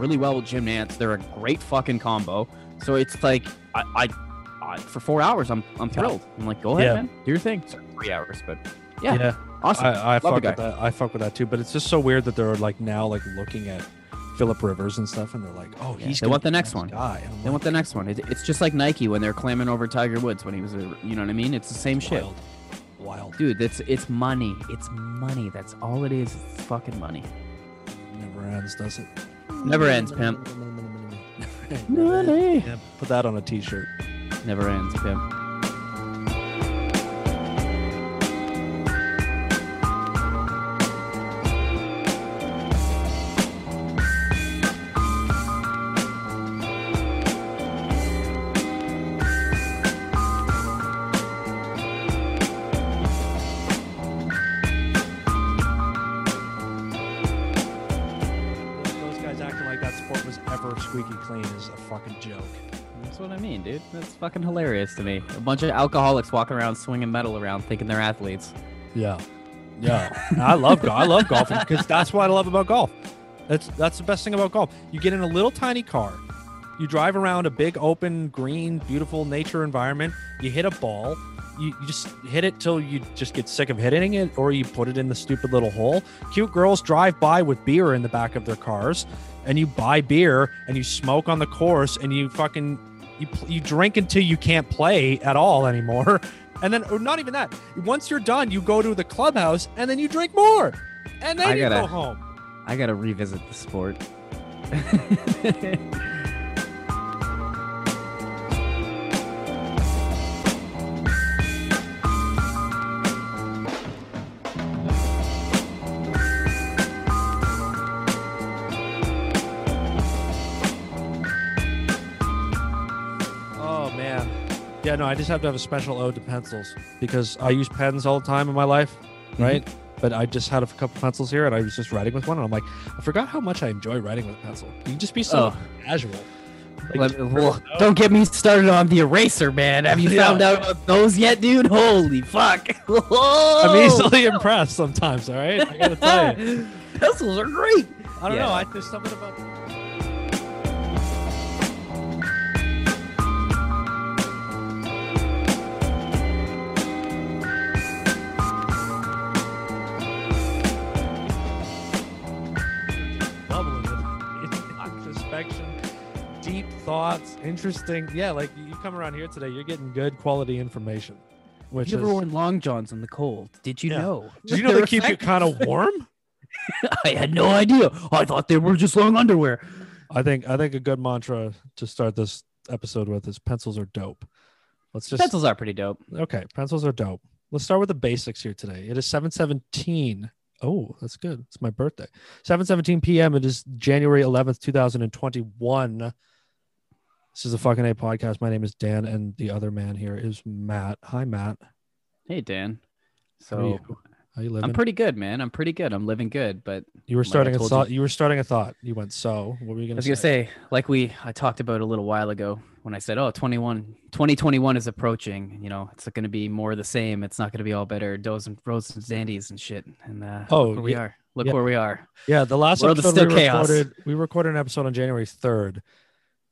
really well with Jim Nantz. They're a great fucking combo. So it's like I, I, I for four hours, I'm I'm thrilled. I'm like, go ahead, Yeah. man, do your thing. Sorry, three hours, but yeah, yeah. awesome. I, I fuck with that. I fuck with that too. But it's just so weird that they're like now like looking at Philip Rivers and stuff, and they're like, oh, Yeah, he's they want the next one. guy. And I'm they like, want the next one. It, it's just like Nike when they're clamming over Tiger Woods when he was a, you know what I mean? It's the same shit. wild, wild. Dude, it's it's money. It's money. That's all it is. It's fucking money. Never ends, does it? Never ends, pimp. Money. Yeah, put that on a t-shirt. Never ends, pimp. Fucking hilarious to me. A bunch of alcoholics walking around swinging metal around thinking they're athletes. Yeah, yeah. I love. I love golfing because that's what I love about golf. That's that's the best thing about golf. You get in a little tiny car, you drive around a big open green beautiful nature environment. You hit a ball. You, you just hit it till you just get sick of hitting it, or you put it in the stupid little hole. Cute girls drive by with beer in the back of their cars, and you buy beer and you smoke on the course, and you fucking you you drink until you can't play at all anymore. And then, or not even that. Once you're done, you go to the clubhouse and then you drink more, and then I you gotta- go home. I gotta revisit the sport. yeah. No, I just have to have a special ode to pencils because I use pens all the time in my life, Mm-hmm. right? But I just had a couple pencils here, and I was just writing with one, and I'm like, I forgot how much I enjoy writing with a pencil. You can just be so Oh. casual. Like, just- well, don't get me started on the eraser, man. Have you found out about those yet, dude? Holy fuck! I'm easily impressed sometimes. All right, I gotta tell you. Pencils are great. I don't Yeah. know. I there's something about. Thoughts, interesting. Yeah, like you come around here today, you're getting good quality information. Which you is, ever worn long johns in the cold? Did you Yeah. know? did you know They're keep you kind of warm? I had no idea. I thought they were just long underwear. I think I think a good mantra to start this episode with is pencils are dope. Let's just Pencils are pretty dope. okay. Pencils are dope. Let's start with the basics here today. It is seven seventeen. Oh, that's good. It's my birthday. Seven seventeen p.m. It is January eleventh, two thousand and twenty-one. This is the fucking A podcast. My name is Dan, and the other man here is Matt. Hi, Matt. Hey, Dan. How are So you? How you living? I'm pretty good, man. I'm pretty good. I'm living good, but you were like starting a thought. you- You. were starting a thought. You went so. What were you gonna was say? gonna say, like we I talked about a little while ago when I said, "Oh, 21, 2021 is approaching. You know, it's going to be more of the same. It's not going to be all better does and roses and dandies and shit." And uh, Oh, we yeah. are. Look Yeah. where we are. Yeah, the last World is episode we chaos. recorded, we recorded an episode on January third,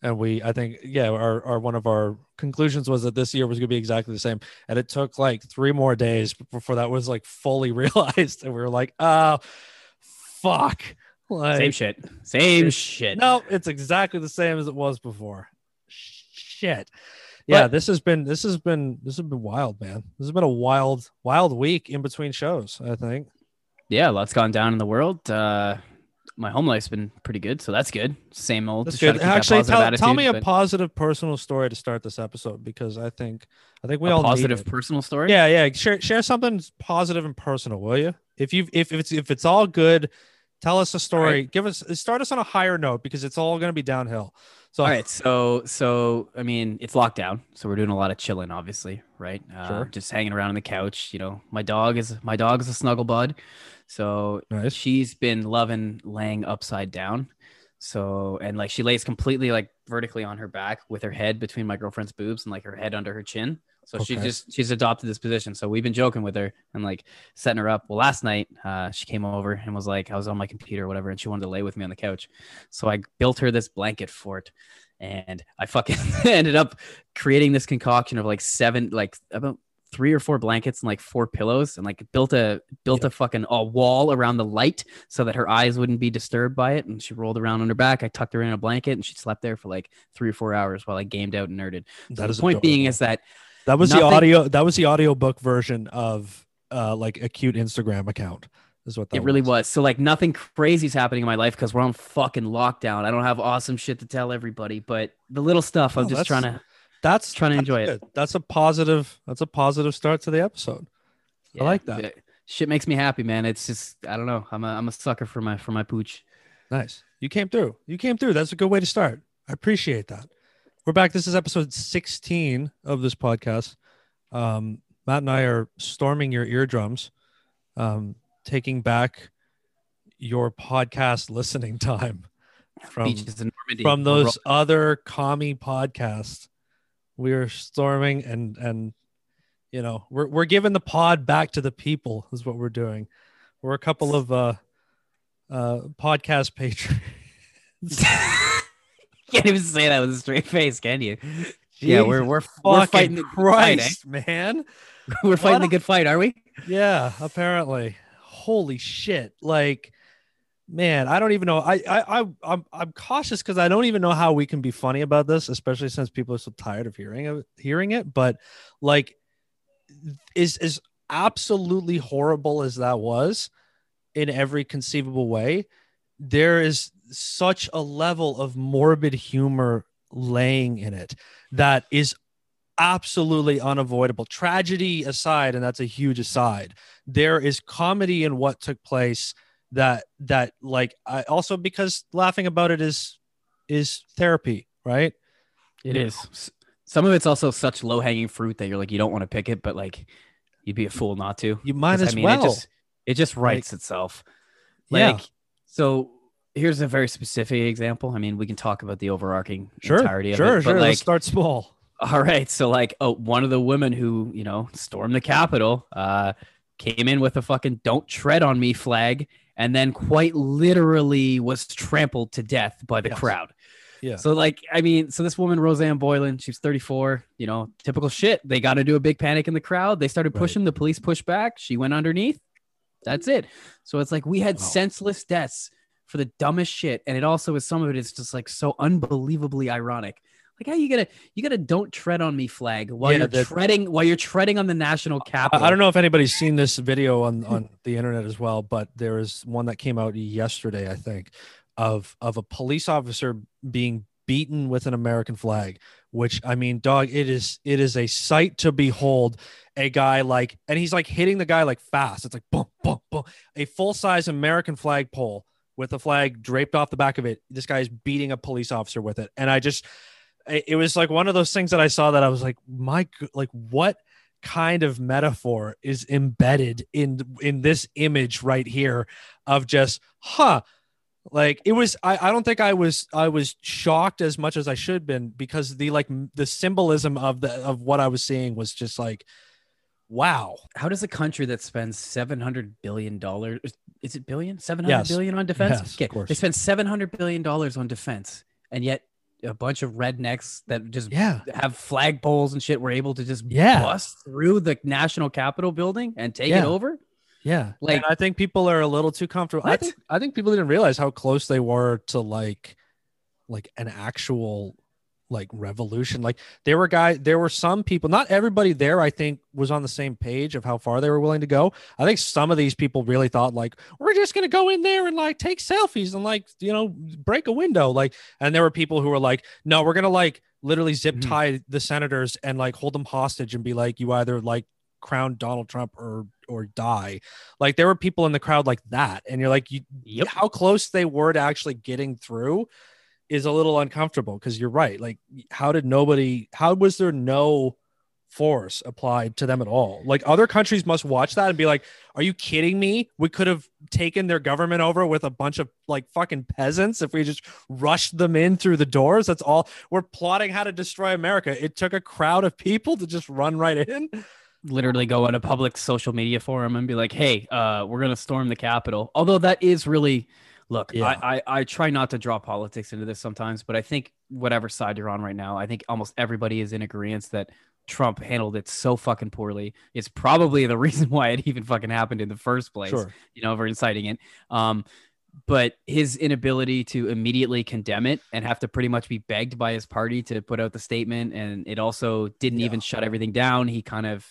and we, I think, yeah, our, our one of our conclusions was that this year was going to be exactly the same, and it took like three more days before that was like fully realized, and we were like, oh, fuck, like, Same shit. Same it- shit. no, it's exactly the same as it was before. Shit. Yeah, But- this has been this has been this has been wild, man. This has been a wild, wild week in between shows. I think. Yeah, lots gone down in the world. Uh, my home life's been pretty good, so that's good. Same old. That's good. to keep that Actually, tell, attitude, tell me a positive personal story to start this episode because I think I think we all need positive it. personal story. Yeah, yeah. Share share something positive and personal, will you? If you if if it's if it's all good, tell us a story. right. Give us start us on a higher note because it's all going to be downhill. So All right, so so I mean it's lockdown, so we're doing a lot of chilling, obviously, right? Uh, Sure. Just hanging around on the couch. You know, my dog is my dog is a snuggle bud, so nice. she's been loving laying upside down. So and like she lays completely like vertically on her back with her head between my girlfriend's boobs and like her head under her chin. So she just she's adopted this position. So we've been joking with her and like setting her up. Well, last night uh, she came over and was like, I was on my computer or whatever, and she wanted to lay with me on the couch. So I built her this blanket fort, and I fucking ended up creating this concoction of like seven, like about three or four blankets and like four pillows, and like built a built a fucking a wall around the light so that her eyes wouldn't be disturbed by it. And she rolled around on her back. I tucked her in a blanket, and she slept there for like three or four hours while I gamed out and nerded. So That the point being is that that was the audio. That was the audiobook version of uh like a cute Instagram account. Is what that it really was. So like nothing crazy is happening in my life because we're on fucking lockdown. I don't have awesome shit to tell everybody, but the little stuff I'm Oh, just trying to That's Trying to that's enjoy it. That's a positive. That's a positive start to the episode. I like that. Shit makes me happy, man. It's just I don't know. I'm a I'm a sucker for my for my pooch. Nice. You came through. You came through. That's a good way to start. I appreciate that. We're back. This is episode 16 of this podcast. Um, Matt and I are storming your eardrums, um, taking back your podcast listening time from Normandy. from those other commie podcasts. We are storming and and you know we're we're giving the pod back to the people is what we're doing. We're a couple of uh uh podcast patrons. Can't even say that with a straight face, can you? yeah, we're we're, we're Fucking fighting the good fight, eh? Christ, man. We're fighting the good fight, are we? Yeah, apparently. Holy shit. Like man, I don't even know. I I, I I'm I'm cautious because I don't even know how we can be funny about this, especially since people are so tired of hearing of hearing it. But like is is absolutely horrible as that was in every conceivable way, there is such a level of morbid humor laying in it that is absolutely unavoidable. Tragedy aside, and that's a huge aside, there is comedy in what took place that that like I also because laughing about it is is therapy, right? It is. Some of it's also such low hanging fruit that you're like you don't want to pick it, but like you'd be a fool not to. You might as I mean, well. It just, it just writes itself. Yeah. Like, so here's a very specific example. I mean, we can talk about the overarching sure, entirety sure, of it. sure. But Let's start small. all right. So like, oh, one of the women who, you know, stormed the Capitol, uh, came in with a fucking don't tread on me flag and then quite literally was trampled to death by the Yes. crowd. Yeah. So like, I mean, so this woman, Rosanne Boyland, she's 34, you know, typical shit. They got to do a big panic in the crowd. They started Right. pushing, the police pushed back. She went underneath. That's it. So it's like we had Wow. senseless deaths for the dumbest shit. And it also is some of it is just like so unbelievably ironic. Like how you gotta you gotta don't tread on me flag while Yeah, you're that- treading while you're treading on the national capital. I, I don't know if anybody's seen this video on on the internet as well, but there is one that came out yesterday, I think, of of a police officer being beaten with an American flag. Which I mean, dog, it is it is a sight to behold. A guy like, and he's like hitting the guy like fast. It's like boom, boom, boom. A full size American flag pole with a flag draped off the back of it. This guy's beating a police officer with it, and I just, it was like one of those things that I saw that I was like, my, like what kind of metaphor is embedded in in this image right here of just huh like it was I, I don't think i was i was shocked as much as i should have been because the like the symbolism of the of what i was seeing was just like wow How does a country that spends seven hundred billion dollars is it billion? Seven hundred Yes. billion on defense? Yes, of okay. course. They spend seven hundred billion dollars on defense, and yet a bunch of rednecks that just yeah have flagpoles and shit were able to just Yeah. bust through the national capitol building and take Yeah. it over. yeah Like- and i think people are a little too comfortable i think i think people didn't realize how close they were to like like an actual like revolution like there were guys there were some people not everybody there i think was on the same page of how far they were willing to go i think some of these people really thought like we're just going to go in there and like take selfies and like you know break a window like and there were people who were like no we're going to like literally zip Mhm. tie the senators and like hold them hostage and be like you either like crown donald trump or or die like there were people in the crowd like that and you're like you Yep. how close they were to actually getting through is a little uncomfortable because you're right. Like, how did nobody, how was there no force applied to them at all. Like other countries must watch that and be like, "Are you kidding me? We could have taken their government over with a bunch of like fucking peasants if we just rushed them in through the doors. That's all. We're plotting how to destroy America. It took a crowd of people to just run right in." literally go on a public social media forum and be like, "Hey, uh, we're gonna storm the Capitol." Although that is really, look, Yeah. I, I I try not to draw politics into this sometimes, but I think whatever side you're on right now, I think almost everybody is in agreement that Trump handled it so fucking poorly. It's probably the reason why it even fucking happened in the first place. Sure. You know, for inciting it. Um, but his inability to immediately condemn it and have to pretty much be begged by his party to put out the statement, and it also didn't Yeah. even shut everything down. He kind of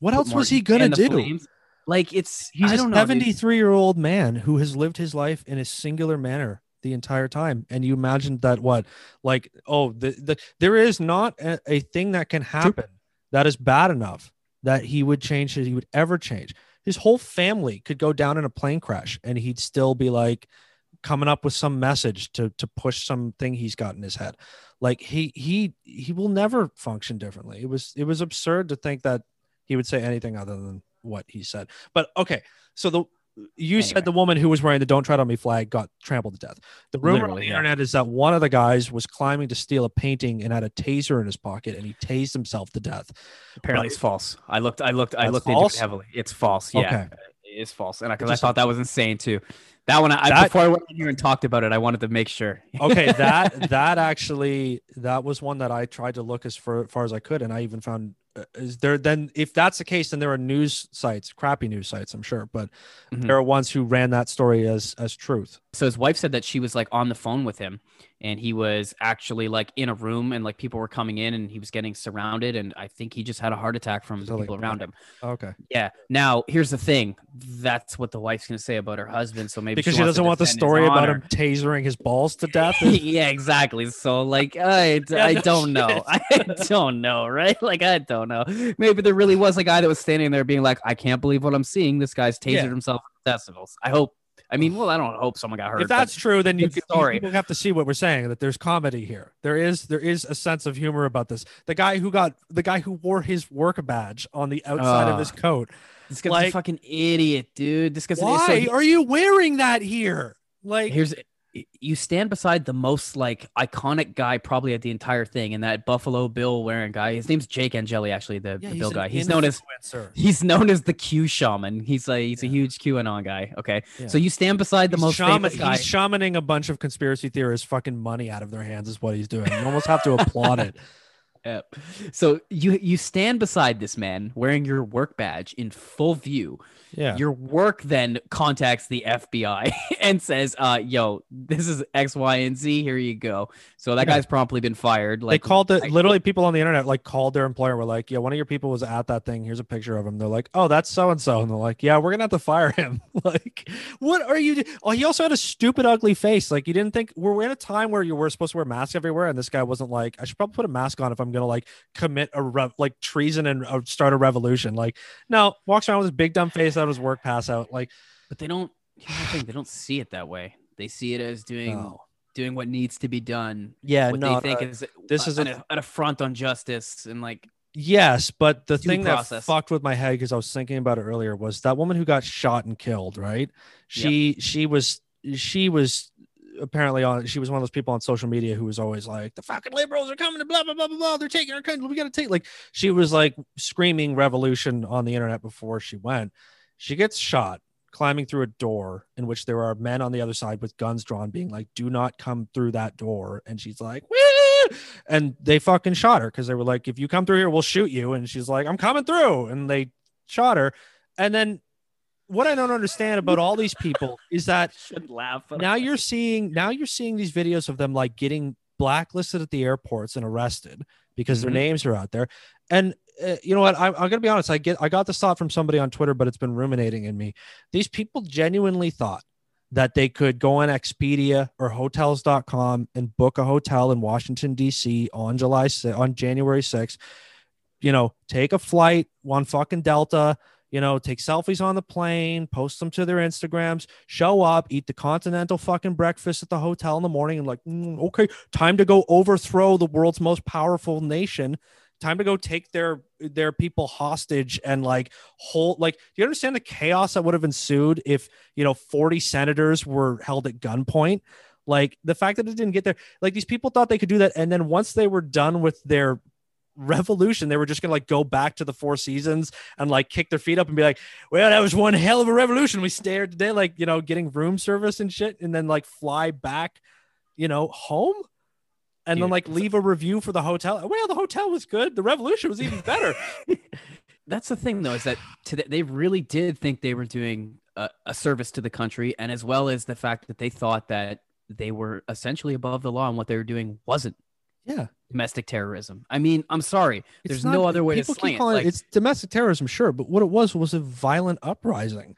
What else more was he gonna do? flames. Like it's He's I a don't know. 73 year old man who has lived his life in a singular manner the entire time. And you imagine that what, like, oh, the, the there is not a, a thing that can happen that is bad enough that he would change, that he would ever change. His whole family could go down in a plane crash and he'd still be like coming up with some message to to push something he's got in his head. Like he he he will never function differently. It was it was absurd to think that he would say anything other than what he said. But okay, so the you Anyway. said the woman who was wearing the "Don't Tread on Me" flag got trampled to death. The rumor on the yeah. internet is that one of the guys was climbing to steal a painting and had a taser in his pocket, and he tased himself to death. Apparently, Right. it's false. I looked. I looked. I looked false? into it heavily. It's false. Yeah, Okay. it is false. And I Just- thought that was insane too. That one, I, That- before I went in here and talked about it, I wanted to make sure. Okay, that that actually that was one that I tried to look as far, far as I could, and I even found is there then if that's the case, then there are news sites, crappy news sites, I'm sure, but Mhm. there are ones who ran that story as as truth. so his wife said that she was like on the phone with him and he was actually like in a room and like people were coming in and he was getting surrounded and i think he just had a heart attack from So, like, people around him. Oh, okay, yeah. Now here's the thing. That's what the wife's going to say about her husband so maybe because she to doesn't want the story about him tasering his balls to death. yeah exactly. So like i, Yeah, I no don't know. I don't know right? Like i don't know. Maybe there really was a guy that was standing there being like i can't believe what i'm seeing. This guy's tasered Yeah. himself testicles i hope i mean well i don't hope someone got hurt if that's true, then you, it's you story. people have to see what we're saying. That there's comedy here. There is there is a sense of humor about this. The guy who got the guy who wore his work badge on the outside of Ah. his coat. This guy's Like- a fucking idiot, dude. This guy's Why so he- are you wearing that here? Like here's you stand beside the most like iconic guy probably at the entire thing, and that Buffalo Bill wearing guy. His name's Jake Angeli, actually, the, yeah, the Bill guy. He's known as he's known as the Q shaman. He's like he's a Yeah. huge QAnon guy. Okay, Yeah. so you stand beside the He's most shaman, famous guy. he's shamaning a bunch of conspiracy theorists fucking money out of their hands is what he's doing. You almost have to applaud it. Yep. So you you stand beside this man wearing your work badge in full view. Yeah. Your work then contacts the FBI and says, uh, yo, this is X, Y, and Z. Here you go. So that Yeah. guy's promptly been fired. they called it I- literally people on the internet like called their employer were like yeah one of your people was at that thing here's a picture of him they're like oh that's so and so and they're like yeah we're gonna have to fire him like what are you do- oh he also had a stupid ugly face like you didn't think we're in a time where you were supposed to wear masks everywhere and this guy wasn't like i should probably put a mask on if i'm gonna like commit a rev- like treason and uh, start a revolution like no walks around with his big dumb face out of his work pass out like but they don't here's the thing, they don't see it that way. They see it as doing no. doing what needs to be done. yeah what no they think no. is this a- is an, an affront on justice and like Yes, but the Due thing that fucked with my head because I was thinking about it earlier was that woman who got shot and killed. Right? She she was she was apparently on. She was one of those people on social media who was always like, "The fucking liberals are coming to blah blah blah blah blah. They're taking our country. We got to take." Like she was like screaming revolution on the internet before she went. She gets shot climbing through a door in which there are men on the other side with guns drawn, being like, "Do not come through that door." And she's like, "Woo!" and they fucking shot her because they were like, if you come through here, we'll shoot you. And she's like, I'm coming through. And they shot her. And then what I don't understand about all these people is that laugh. now you're seeing now you're seeing these videos of them like getting blacklisted at the airports and arrested because Mhm. their names are out there. And uh, you know what? I'm, I'm gonna be honest. I get I got this thought from somebody on Twitter, but it's been ruminating in me. These people genuinely thought that they could go on Expedia or hotels.com and book a hotel in Washington D.C. on July on January 6th. You know, take a flight on fucking Delta. You know, take selfies on the plane, post them to their Instagrams, show up, eat the continental fucking breakfast at the hotel in the morning, and like, "Mm, okay, time to go overthrow the world's most powerful nation. Time to go take their their people hostage and like hold like do you understand the chaos that would have ensued if you know 40 senators were held at gunpoint? Like the fact that it didn't get there like these people thought they could do that and then once they were done with their revolution they were just gonna like go back to the four seasons and like kick their feet up and be like well that was one hell of a revolution. We stayed today like you know getting room service and shit and then like fly back you know home and then like leave a review for the hotel well the hotel was good the revolution was even better That's the thing, though, is that to the, they really did think they were doing a, a service to the country, and as well as the fact that they thought that they were essentially above the law and what they were doing wasn't yeah domestic terrorism. I mean, I'm sorry, It's there's not- no other way to keep it. calling Like, it's domestic terrorism, sure, but what it was was a violent uprising.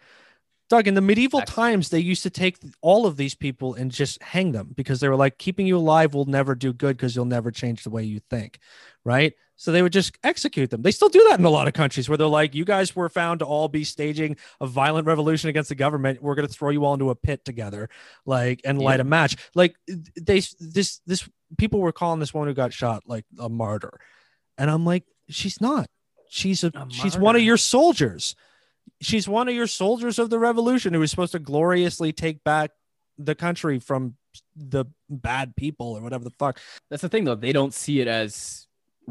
Doug, in the medieval times, they used to take all of these people and just hang them because they were like, keeping you alive will never do good because you'll never change the way you think, right? So they would just execute them. They still do that in a lot of countries where they're like, you guys were found to all be staging a violent revolution against the government. We're going to throw you all into a pit together, like, and light a match. Like, they, this, this, people were calling this woman who got shot like a martyr. And I'm like, she's not. She's a, A she's one of your soldiers. She's one of your soldiers of the revolution who was supposed to gloriously take back the country from the bad people or whatever the fuck. that's the thing, though. They don't see it as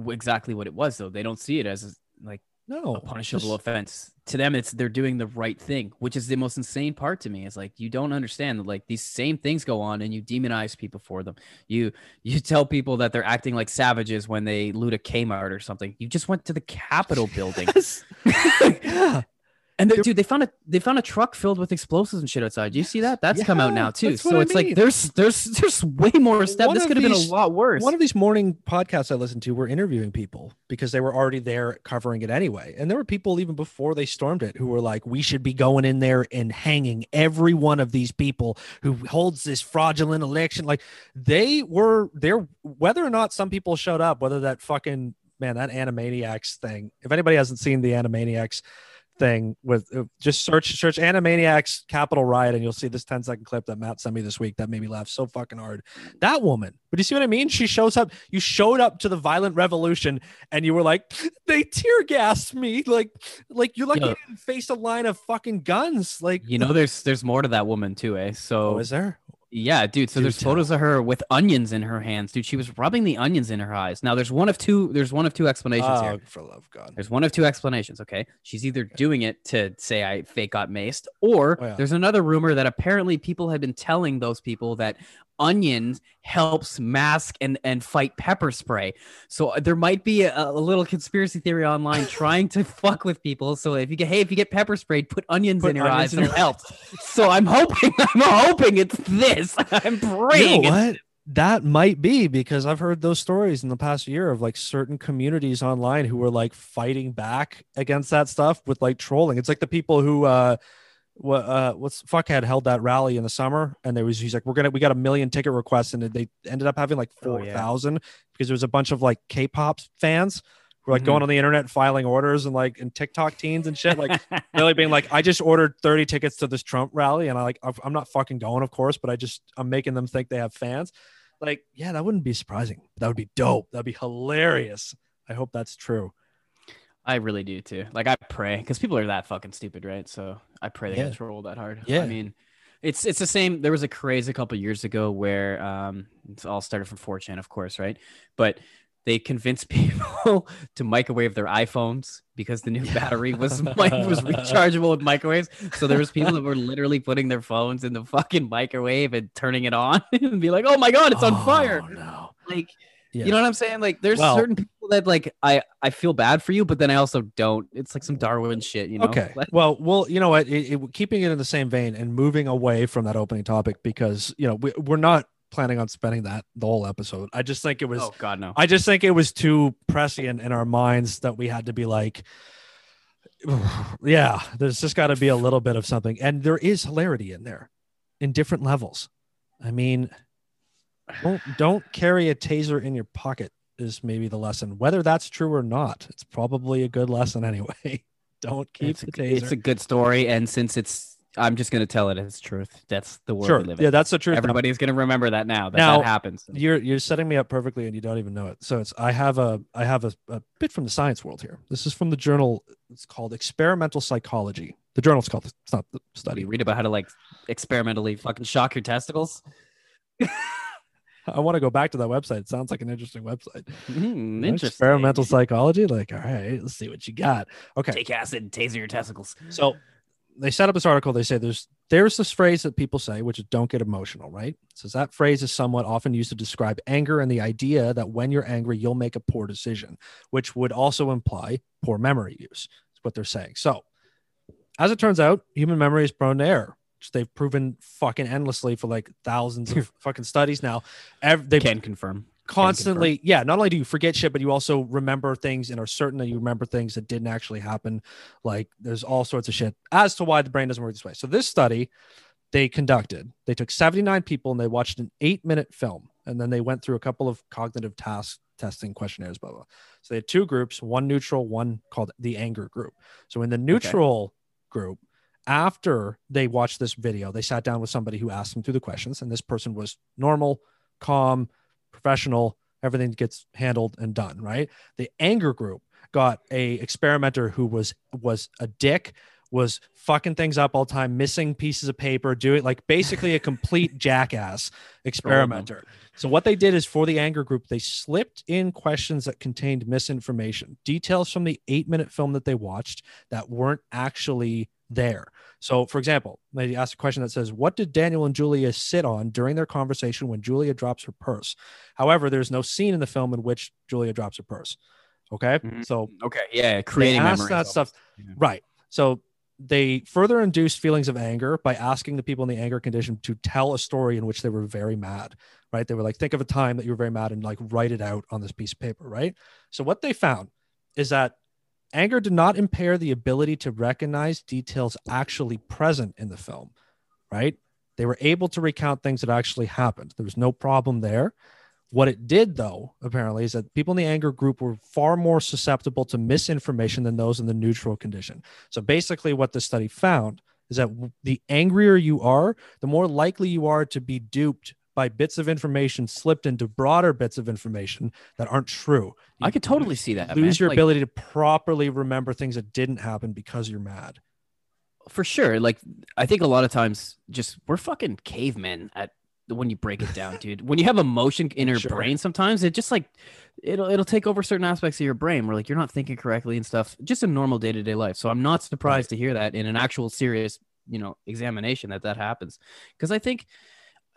exactly what it was, though. They don't see it as like No, a punishable this- offense. To them, it's they're doing the right thing, which is the most insane part to me. Is like you don't understand that like these same things go on, and you demonize people for them. You you tell people that they're acting like savages when they loot a Kmart or something. You just went to the Capitol building, yeah. And they, dude, they found a they found a truck filled with explosives and shit outside. Do you see that? That's come out now too. So I it's mean. like there's there's there's way more. One This could have been a lot worse. One of these morning podcasts I listened to were interviewing people because they were already there covering it anyway. And there were people even before they stormed it who were like, we should be going in there and hanging every one of these people who holds this fraudulent election. Like they were there, whether or not some people showed up, whether that fucking man, that Animaniacs thing, if anybody hasn't seen the Animaniacs thing with uh, just search search Animaniacs Capitol Riot and you'll see this 10 second clip that Matt sent me this week that made me laugh so fucking hard. That woman, but you see what I mean? She shows up. You showed up to the violent revolution and you were like, they tear gassed me. Like, like you're lucky Yo. you didn't face a line of fucking guns. Like, you know, there's there's more to that woman too, eh? So oh, is there? Yeah, dude. So there's tell. photos of her with onions in her hands, dude. She was rubbing the onions in her eyes. Now there's one of two. There's one of two explanations Oh, here. for love God. There's one of two explanations. Okay, she's either doing it to say I fake got maced, or Oh, yeah. there's another rumor that apparently people had been telling those people that onions helps mask and and fight pepper spray. So uh, there might be a, a little conspiracy theory online trying to fuck with people. So if you get hey, if you get pepper sprayed, put onions Put in your onions eyes, and it helps. So I'm hoping, I'm hoping it's this. I'm You praying. know what? That might be because I've heard those stories in the past year of like certain communities online who were like fighting back against that stuff with like trolling. It's like the people who uh what uh what's fuckhead held that rally in the summer and there was he's like we're gonna we got a million ticket requests and they ended up having like Oh, four yeah. because there was a bunch of like K-pop fans who were like Mhm. going on the internet filing orders and like and TikTok teens and shit like really being like, I just ordered 30 tickets to this Trump rally, and I like, I'm not fucking going, of course, but I just, I'm making them think they have fans. Like, yeah, that wouldn't be surprising. That would be dope. That'd be hilarious. I hope that's true. I really do too. Like I pray because people are that fucking stupid, right? So I pray they Yeah. get trolled that hard. Yeah. I mean, it's it's the same. There was a craze a couple years ago where um, it's all started from 4chan, of course, right? But they convinced people to microwave their iPhones because the new battery was was rechargeable with microwaves. So there was people that were literally putting their phones in the fucking microwave and turning it on and be like, "Oh my god, it's on fire!" Oh, no. Like Yeah. you know what I'm saying? Like there's Well- certain people that like I I feel bad for you, but then I also don't. It's like some Darwin shit, you know? Okay. Like, Well, well, you know what? It, it, keeping it in the same vein and moving away from that opening topic because you know we, we're not planning on spending that the whole episode. I just think it was. oh god, no. I just think it was too prescient in our minds that we had to be like, yeah, there's just got to be a little bit of something. And there is hilarity in there in different levels. I mean, don't, don't carry a taser in your pocket is maybe the lesson. Whether that's true or not, it's probably a good lesson anyway. don't keep It's a, the taser. it's a good story, and since it's I'm just gonna tell it as truth. That's the world sure. we live Yeah, that's the truth. Everybody's gonna remember that now. That Now, that happens. you're you're setting me up perfectly and you don't even know it so it's i have a i have a, a bit from the science world here this is from the journal it's called experimental psychology the journal's called it's not the study You read about how to like experimentally fucking shock your testicles. i want to go back to that website. It sounds like an interesting website. Hmm, interesting. experimental psychology? Like all right let's see what you got. Okay. Take acid taser your testicles. so they set up this article. They say there's there's this phrase that people say which is don't get emotional right? Says that phrase is somewhat often used to describe anger and the idea that when you're angry you'll make a poor decision which would also imply poor memory use is what they're saying. So as it turns out human memory is prone to error they've proven fucking endlessly for like thousands of fucking studies now. They've Can confirm. constantly yeah not only do you forget shit but you also remember things and are certain that you remember things that didn't actually happen. Like there's all sorts of shit as to why the brain doesn't work this way. So this study they conducted. They took 79 people and they watched an eight minute film and then they went through a couple of cognitive task testing questionnaires blah blah so they had two groups one neutral one called the anger group. So in the neutral group after they watched this video they sat down with somebody who asked them through the questions and this person was normal calm professional everything gets handled and done right? The anger group got a experimenter who was was a dick was fucking things up all the time missing pieces of paper doing like basically a complete jackass experimenter. So what they did is for the anger group they slipped in questions that contained misinformation details from the eight minute film that they watched that weren't actually there so, for example, they asked a question that says, What did Daniel and Julia sit on during their conversation when Julia drops her purse? However, there's no scene in the film in which Julia drops her purse. Okay. Mhm. So, Okay. Yeah. Creating memories that almost. stuff. Yeah. Right. So, they further induced feelings of anger by asking the people in the anger condition to tell a story in which they were very mad. Right. They were like, Think of a time that you were very mad and like write it out on this piece of paper. Right. So, what they found is that anger did not impair the ability to recognize details actually present in the film, right? They were able to recount things that actually happened. There was no problem there. What it did, though, apparently, is that people in the anger group were far more susceptible to misinformation than those in the neutral condition. So basically, what the study found is that the angrier you are, the more likely you are to be duped by bits of information slipped into broader bits of information that aren't true. I could totally see that. lose man. your Like, ability to properly remember things that didn't happen because you're mad. for sure. Like I think a lot of times, just we're fucking cavemen at when you break it down, dude. When you have emotion in your Sure. brain, sometimes it just like it'll it'll take over certain aspects of your brain where like you're not thinking correctly and stuff. Just in normal day to day life. So I'm not surprised to hear that in an actual serious, you know, examination that that happens. Because I think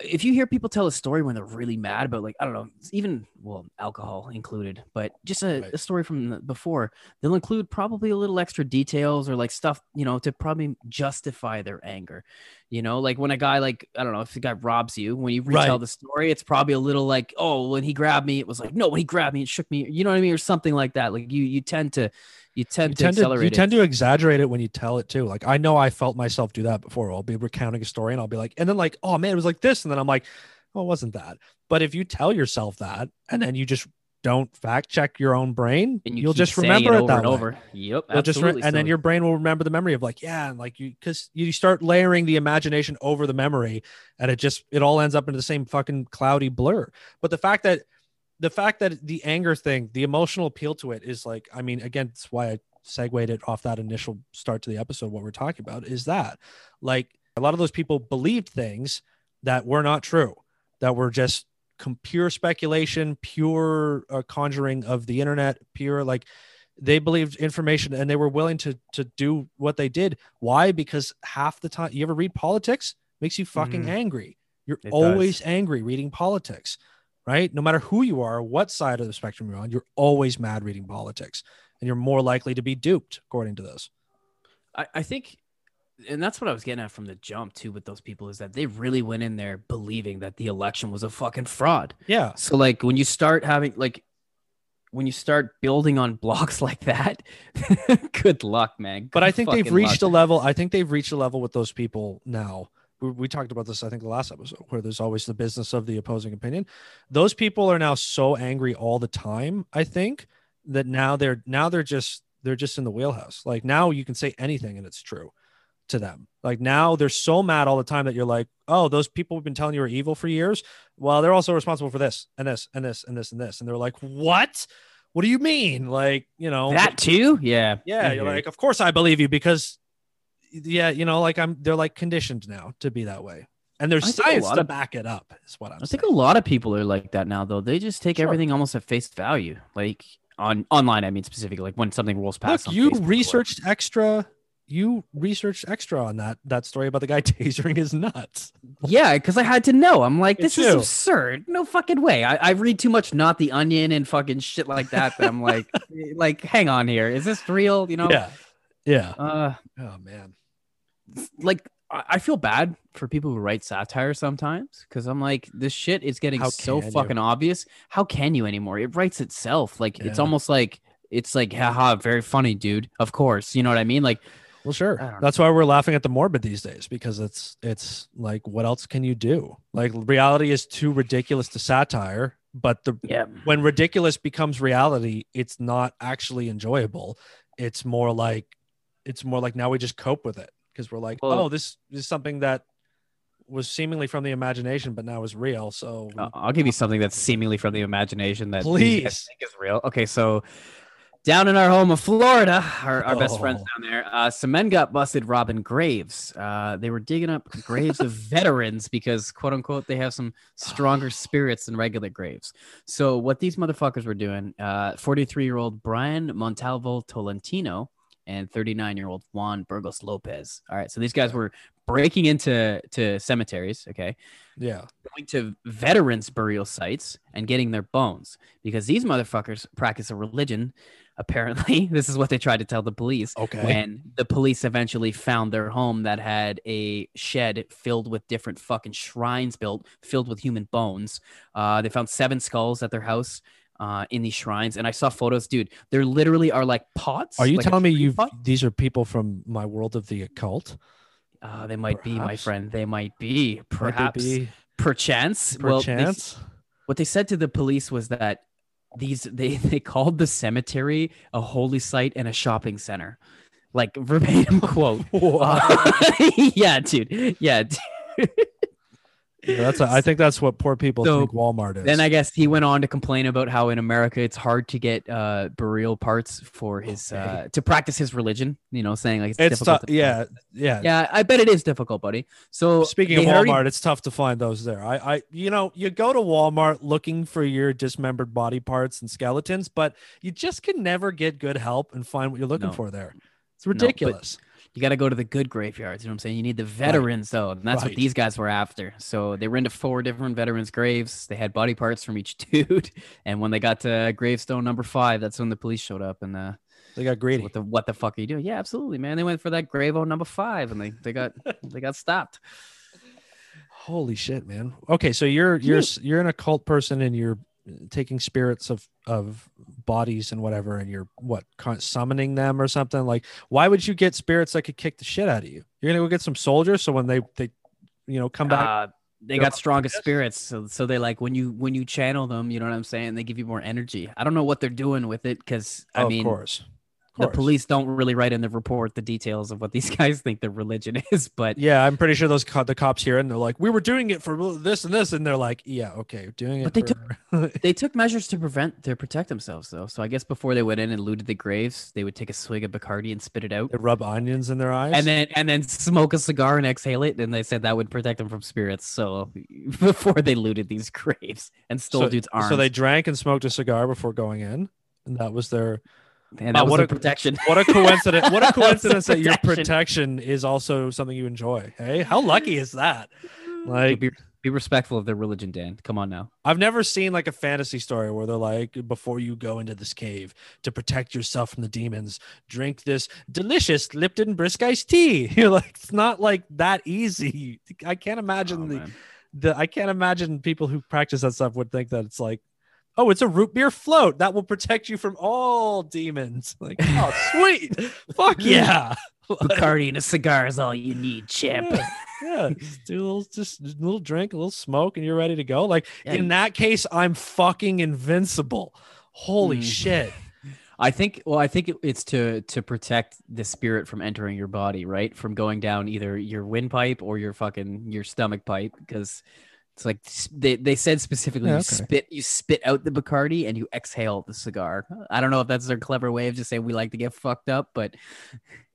if you hear people tell a story when they're really mad about like I don't know, even well alcohol included, but just a, Right. a story from the, before, they'll include probably a little extra details or like stuff you know to probably justify their anger. You know, like when a guy like I don't know if the guy robs you, when you retell Right. the story, it's probably a little like oh when he grabbed me, it was like no when he grabbed me, it shook me. You know what I mean, or something like that. Like you you tend to you tend You to tend to, accelerate you it. tend to exaggerate it when you tell it too. Like I know I felt myself do that before. I'll be recounting a story and I'll be like, and then like, oh man, it was like this, and then I'm like, oh, it wasn't that. But if you tell yourself that and then you just don't fact check your own brain, and you you'll just remember it, over that and way. over. Yep, You'll just re- and then your brain will remember the memory of like yeah and like you because you start layering the imagination over the memory and it just it all ends up into the same fucking cloudy blur but the fact that the fact that the anger thing the emotional appeal to it is like i mean again that's why i segued it off that initial start to the episode what we're talking about is that like a lot of those people believed things that were not true that were just pure speculation pure uh, conjuring of the internet pure like they believed information and they were willing to to do what they did. Why? Because half the time you ever read politics? Makes you fucking Mhm. angry. You're It always does. angry reading politics right no matter who you are what side of the spectrum you're on you're always mad reading politics and you're more likely to be duped according to this I, I think, and that's what I was getting at from the jump too with those people is that they really went in there believing that the election was a fucking fraud. yeah So like when you start having like when you start building on blocks like that, good luck, man. but i think they've reached luck. a level i think they've reached a level with those people now we, talked about this i think the last episode where there's always the business of the opposing opinion those people are now so angry all the time i think that now they're now they're just they're just in the wheelhouse like now you can say anything and it's true to them. Like now they're so mad all the time that you're like, oh, those people have been telling you are evil for years. Well, they're also responsible for this and this and this and this and this. And they're like, what? What do you mean? Like, you know, That too? Yeah. yeah, you're like, of course I believe you because, yeah, you know, like I'm, they're like conditioned now to be that way, and there's I science to of- back it up. Is what I'm I saying. think a lot of people are like that now, though. They just take Sure. everything almost at face value, like on online. I mean, specifically, like when something rolls past. Look, you Facebook or researched extra. You researched extra on that that story about the guy tasering his nuts. Yeah, because I had to know. I'm like, this is absurd. No fucking way. I, I read too much, not the onion and fucking shit like that. That I'm like, like, hang on here. Is this real? You know? Yeah, yeah. Uh, Oh man. Like I feel bad for people who write satire sometimes because I'm like, this shit is getting How so can you? fucking obvious. How can you anymore? It writes itself. Like it's almost like it's like, haha, very funny, dude. Of course, you know what I mean. Like, Well, sure. Don't know. That's why we're laughing at the morbid these days because it's it's like, what else can you do? Like reality is too ridiculous to satire, but the yeah, when ridiculous becomes reality, it's not actually enjoyable. It's more like it's more like now we just cope with it because we're like, Well- oh, this is something that was seemingly from the imagination, but now is real. So we- Uh, I'll give you something that's seemingly from the imagination that Please. think is real. Okay, so down in our home of Florida, our, our best friends Oh. down there, uh, some men got busted robbing graves. Uh, they were digging up graves of veterans because, quote unquote, they have some stronger spirits than regular graves. So what these motherfuckers were doing, 43 year old Brian Montalvo Tolentino and 39 year old Juan Burgos Lopez. All right, so these guys were breaking into to cemeteries. Okay? Yeah, going to veterans burial sites and getting their bones because these motherfuckers practice a religion apparently. This is what they tried to tell the police okay, when the police eventually found their home that had a shed filled with different fucking shrines built filled with human bones. Uh, they found seven skulls at their house uh, in these shrines and i saw photos dude there literally are like pots Are you like telling me you these are people from my world of the occult? uh, they might be my friend they might be. Might perhaps. be, perchance. Well they- what they said to the police was that these they they called the cemetery a holy site and a shopping center. Like verbatim quote. Uh, yeah dude. Yeah dude. Yeah, that's a, I think that's what poor people So, think Walmart is. then i guess he went on to complain about how in america it's hard to get uh burial parts for his uh to practice his religion you know saying like it's, it's difficult tough. to- Yeah, yeah, yeah i bet it is difficult buddy so Speaking of had already- Walmart, it's tough to find those there. I, I, you know, you go to Walmart looking for your dismembered body parts and skeletons, but you just can never get good help and find what you're looking No. for there. It's but- ridiculous. You got to go to the good graveyards. You know what I'm saying? You need the veterans, though. And that's Right. what these guys were after. So they were into four different veterans' graves. They had body parts from each dude. And when they got to gravestone number five, that's when the police showed up. And uh, they got greedy. what the what the fuck are you doing? Yeah, absolutely, man. They went for that grave on number five, and they they got they got stopped. Holy shit, man. Okay, so you're you're you're an occult person and you're taking spirits of of bodies and whatever and you're what summoning them or something like why would you get spirits that could kick the shit out of you you're gonna go get some soldiers so when they they you know come back Uh, they got stronger spirits, so so they like when you when you channel them, you know what I'm saying? They give you more energy. I don't know what they're doing with it because I Oh, mean, of course the police don't really write in the report the details of what these guys think their religion is, but Yeah, I'm pretty sure those co- the cops here and they're like, we were doing it for this and this, and they're like, yeah, okay, doing it. But they took- they took measures to prevent to protect themselves though. So I guess before they went in and looted the graves, they would take a swig of Bacardi and spit it out. they rub onions in their eyes. And then and then smoke a cigar and exhale it, and they said that would protect them from spirits. So before they looted these graves and stole so, dude's arms, so they drank and smoked a cigar before going in, and that was their. And Wow, that was what a protection. What a coincidence! what a That coincidence that your protection. protection is also something you enjoy. Hey, how lucky is that? Like, be, be respectful of their religion, Dan. Come on now. I've never seen like a fantasy story where they're like, before you go into this cave to protect yourself from the demons, drink this delicious Lipton brisk iced tea. You're like, it's not like that easy. I can't imagine Oh, the, man. the I can't imagine people who practice that stuff would think that it's like, oh, it's a root beer float that will protect you from all demons. Like, oh, sweet, fuck yeah. Bacardi and a cigar is all you need, champ. Yeah, yeah, just do a little, just a little drink, a little smoke, and you're ready to go. Like Yeah. in that case, I'm fucking invincible. Holy Mm. shit! I think. Well, I think it- it's to to protect the spirit from entering your body, right? From going down either your windpipe or your fucking your stomach pipe, because it's like they, they said specifically Yeah, you okay. spit you spit out the Bacardi and you exhale the cigar. I don't know if that's their clever way of just saying we like to get fucked up, but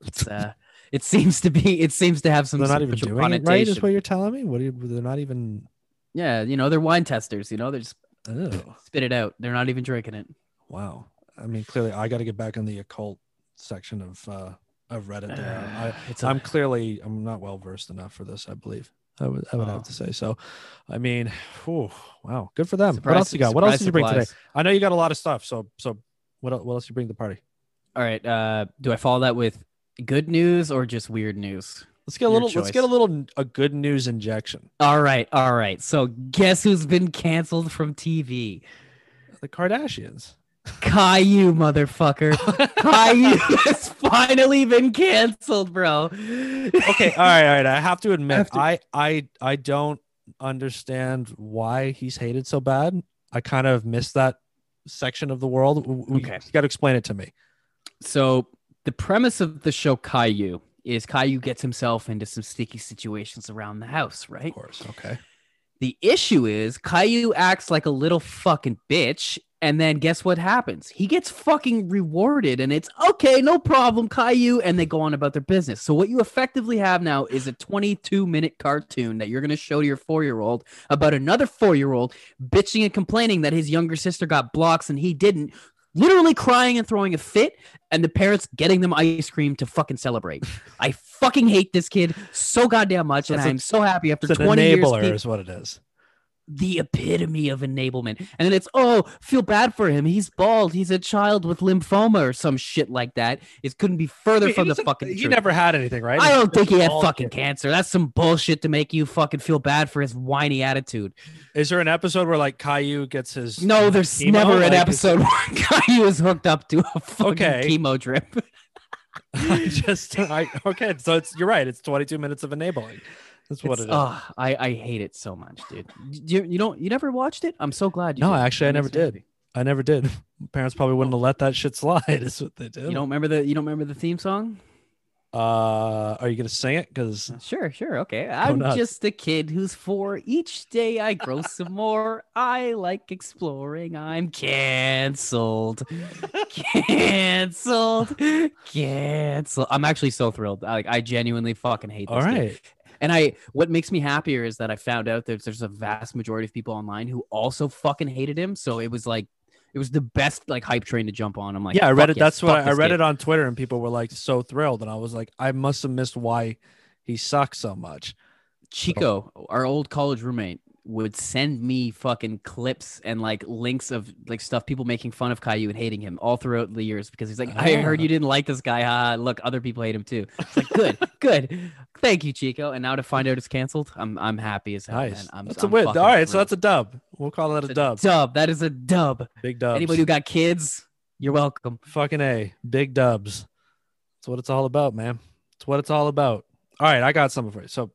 it's uh it seems to be it seems to have some They're not even doing it right. Is what you're telling me? What? Are you, they're not even. Yeah, you know they're wine testers. You know they're just Oh, spit it out. They're not even drinking it. wow. I mean, clearly, I got to get back in the occult section of uh, of Reddit. There, it's I, I'm clearly I'm not well versed enough for this. I believe. I would I would Oh. have to say so. I mean, whew, wow, good for them. Surprise- what else you got? What else did you bring today? I know you got a lot of stuff. So so what what else you bring to the party? All right. Uh, do I follow that with good news or just weird news? Let's get a little. Let's get a little a good news injection. All right. All right. So guess who's been canceled from TV? The Kardashians. Caillou, motherfucker. Caillou has finally been canceled, bro. okay all right all right i have to admit have to- I, I i don't understand why he's hated so bad i kind of missed that section of the world Okay. you got to explain it to me So the premise of the show Caillou is Caillou gets himself into some sticky situations around the house, right? of course okay The issue is Caillou acts like a little fucking bitch, and then guess what happens? He gets fucking rewarded, and it's okay, no problem, Caillou, and they go on about their business. So what you effectively have now is a 22 minute cartoon that you're gonna show to your four year old about another four year old bitching and complaining that his younger sister got blocks and he didn't. Literally crying and throwing a fit, and the parents getting them ice cream to fucking celebrate. I fucking hate this kid so goddamn much, and I'm so happy after it's an 20 years. enabler is what it is the epitome of enablement. And then it's, oh, feel bad for him. He's bald. He's a child with lymphoma or some shit like that. It couldn't be further He from the fucking he truth. never had anything right I don't think he had fucking kid. cancer. That's some bullshit to make you fucking feel bad for his whiny attitude. is there an episode where like caillou gets his No, there's chemo? never an Like, is- episode where Caillou is hooked up to a fucking Okay. chemo drip. I just I okay so it's you're right it's 22 minutes of enabling that's what It's- it is oh, I, I hate it so much, dude. You, you don't you never watched it? I'm so glad you No, did. actually, I never did. i never did parents probably wouldn't have let that shit slide is what they did You don't remember the you don't remember the theme song? uh are you gonna sing it because Sure, sure, okay. I'm nuts. just a kid who's four. Each day I grow some more. I like exploring. I'm canceled. canceled. Canceled. I'm actually so thrilled. Like I genuinely fucking hate this. all right And I what makes me happier is that I found out that there's a vast majority of people online who also fucking hated him. So it was like it was the best like hype train to jump on. I'm like, yeah i read it yes, that's what I, I read kid. it on twitter and people were like so thrilled and i was like i must have missed why he sucks so much Chico, our old college roommate, would send me fucking clips and like links of like stuff people making fun of Caillou and hating him all throughout the years because he's like, I heard Ah. you didn't like this guy. Ha, look, other people hate him too. It's like good, good. Thank you, Chico. And now to find out it's canceled, I'm I'm happy as hell. nice Man. I'm, that's I'm a win All right, right so that's a dub we'll call that a It's dub Dub. That is a dub. big dub. Anybody who got kids, you're welcome. fucking a big dubs that's what it's all about man it's what it's all about all right i got something for you so i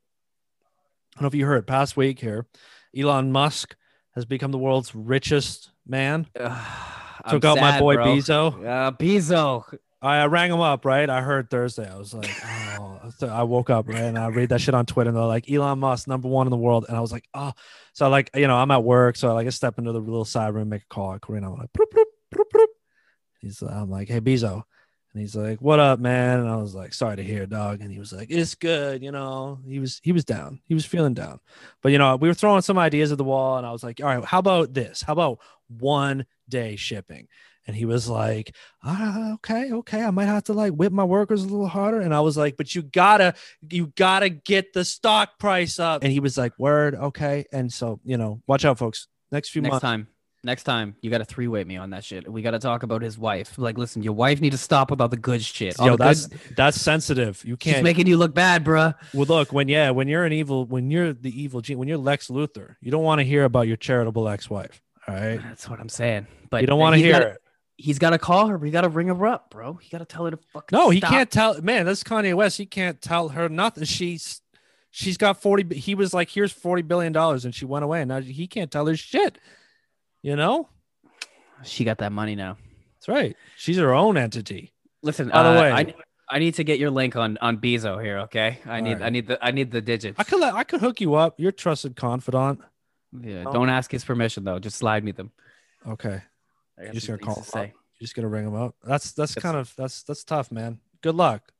don't know if you heard past week here elon musk has become the world's richest man Ugh, took I'm out my boy bro. Bezo. Uh, Bezo. I rang him up, right? I heard Thursday. I was like, oh, so I woke up, right? And I read that shit on Twitter and they're like, Elon Musk, number one in the world. And I was like, oh, so like, you know, I'm at work. So I like I step into the little side room, make a call. I Karina, I'm like, bloop, bloop, bloop, bloop. He's, I'm like, hey, Bezo. And he's like, what up, man? And I was like, sorry to hear, dog. And he was like, it's good. You know, he was, he was down. He was feeling down. But, you know, we were throwing some ideas at the wall and I was like, all right, how about this? How about one day shipping? And he was like, ah, okay, okay. I might have to like whip my workers a little harder. And I was like, but you gotta, you gotta get the stock price up. And he was like, word, okay. And so, you know, watch out, folks. Next few Next months. time. Next time, you got to three way me on that shit. We got to talk about his wife. Like, listen, your wife need to stop about the good shit. All Yo, the good- that's that's sensitive. You can't. making you look bad, bruh. well, look when yeah, when you're an evil, when you're the evil gene, when you're Lex Luthor, you don't want to hear about your charitable ex-wife. All right, That's what I'm saying. But you don't want to hear gotta- it. He's got to call her. We got to ring her up, bro. He got to tell her to fucking. No, he stop. can't tell. Man, that's Kanye West. He can't tell her nothing. She's she's got forty. He was like, "Here's forty billion dollars," and she went away. And now he can't tell her shit. You know? She got that money now. That's right. She's her own entity. Listen, By the uh, way- I, I need to get your link on on Bezo here. Okay, I need right. I need the I need the digits. I could let, I could hook you up. You're a trusted confidant. Yeah, Oh. don't ask his permission though. Just slide me them. Okay. Got just gonna call to say. You're just gonna ring him up. That's that's kind of that's that's tough, man. Good luck.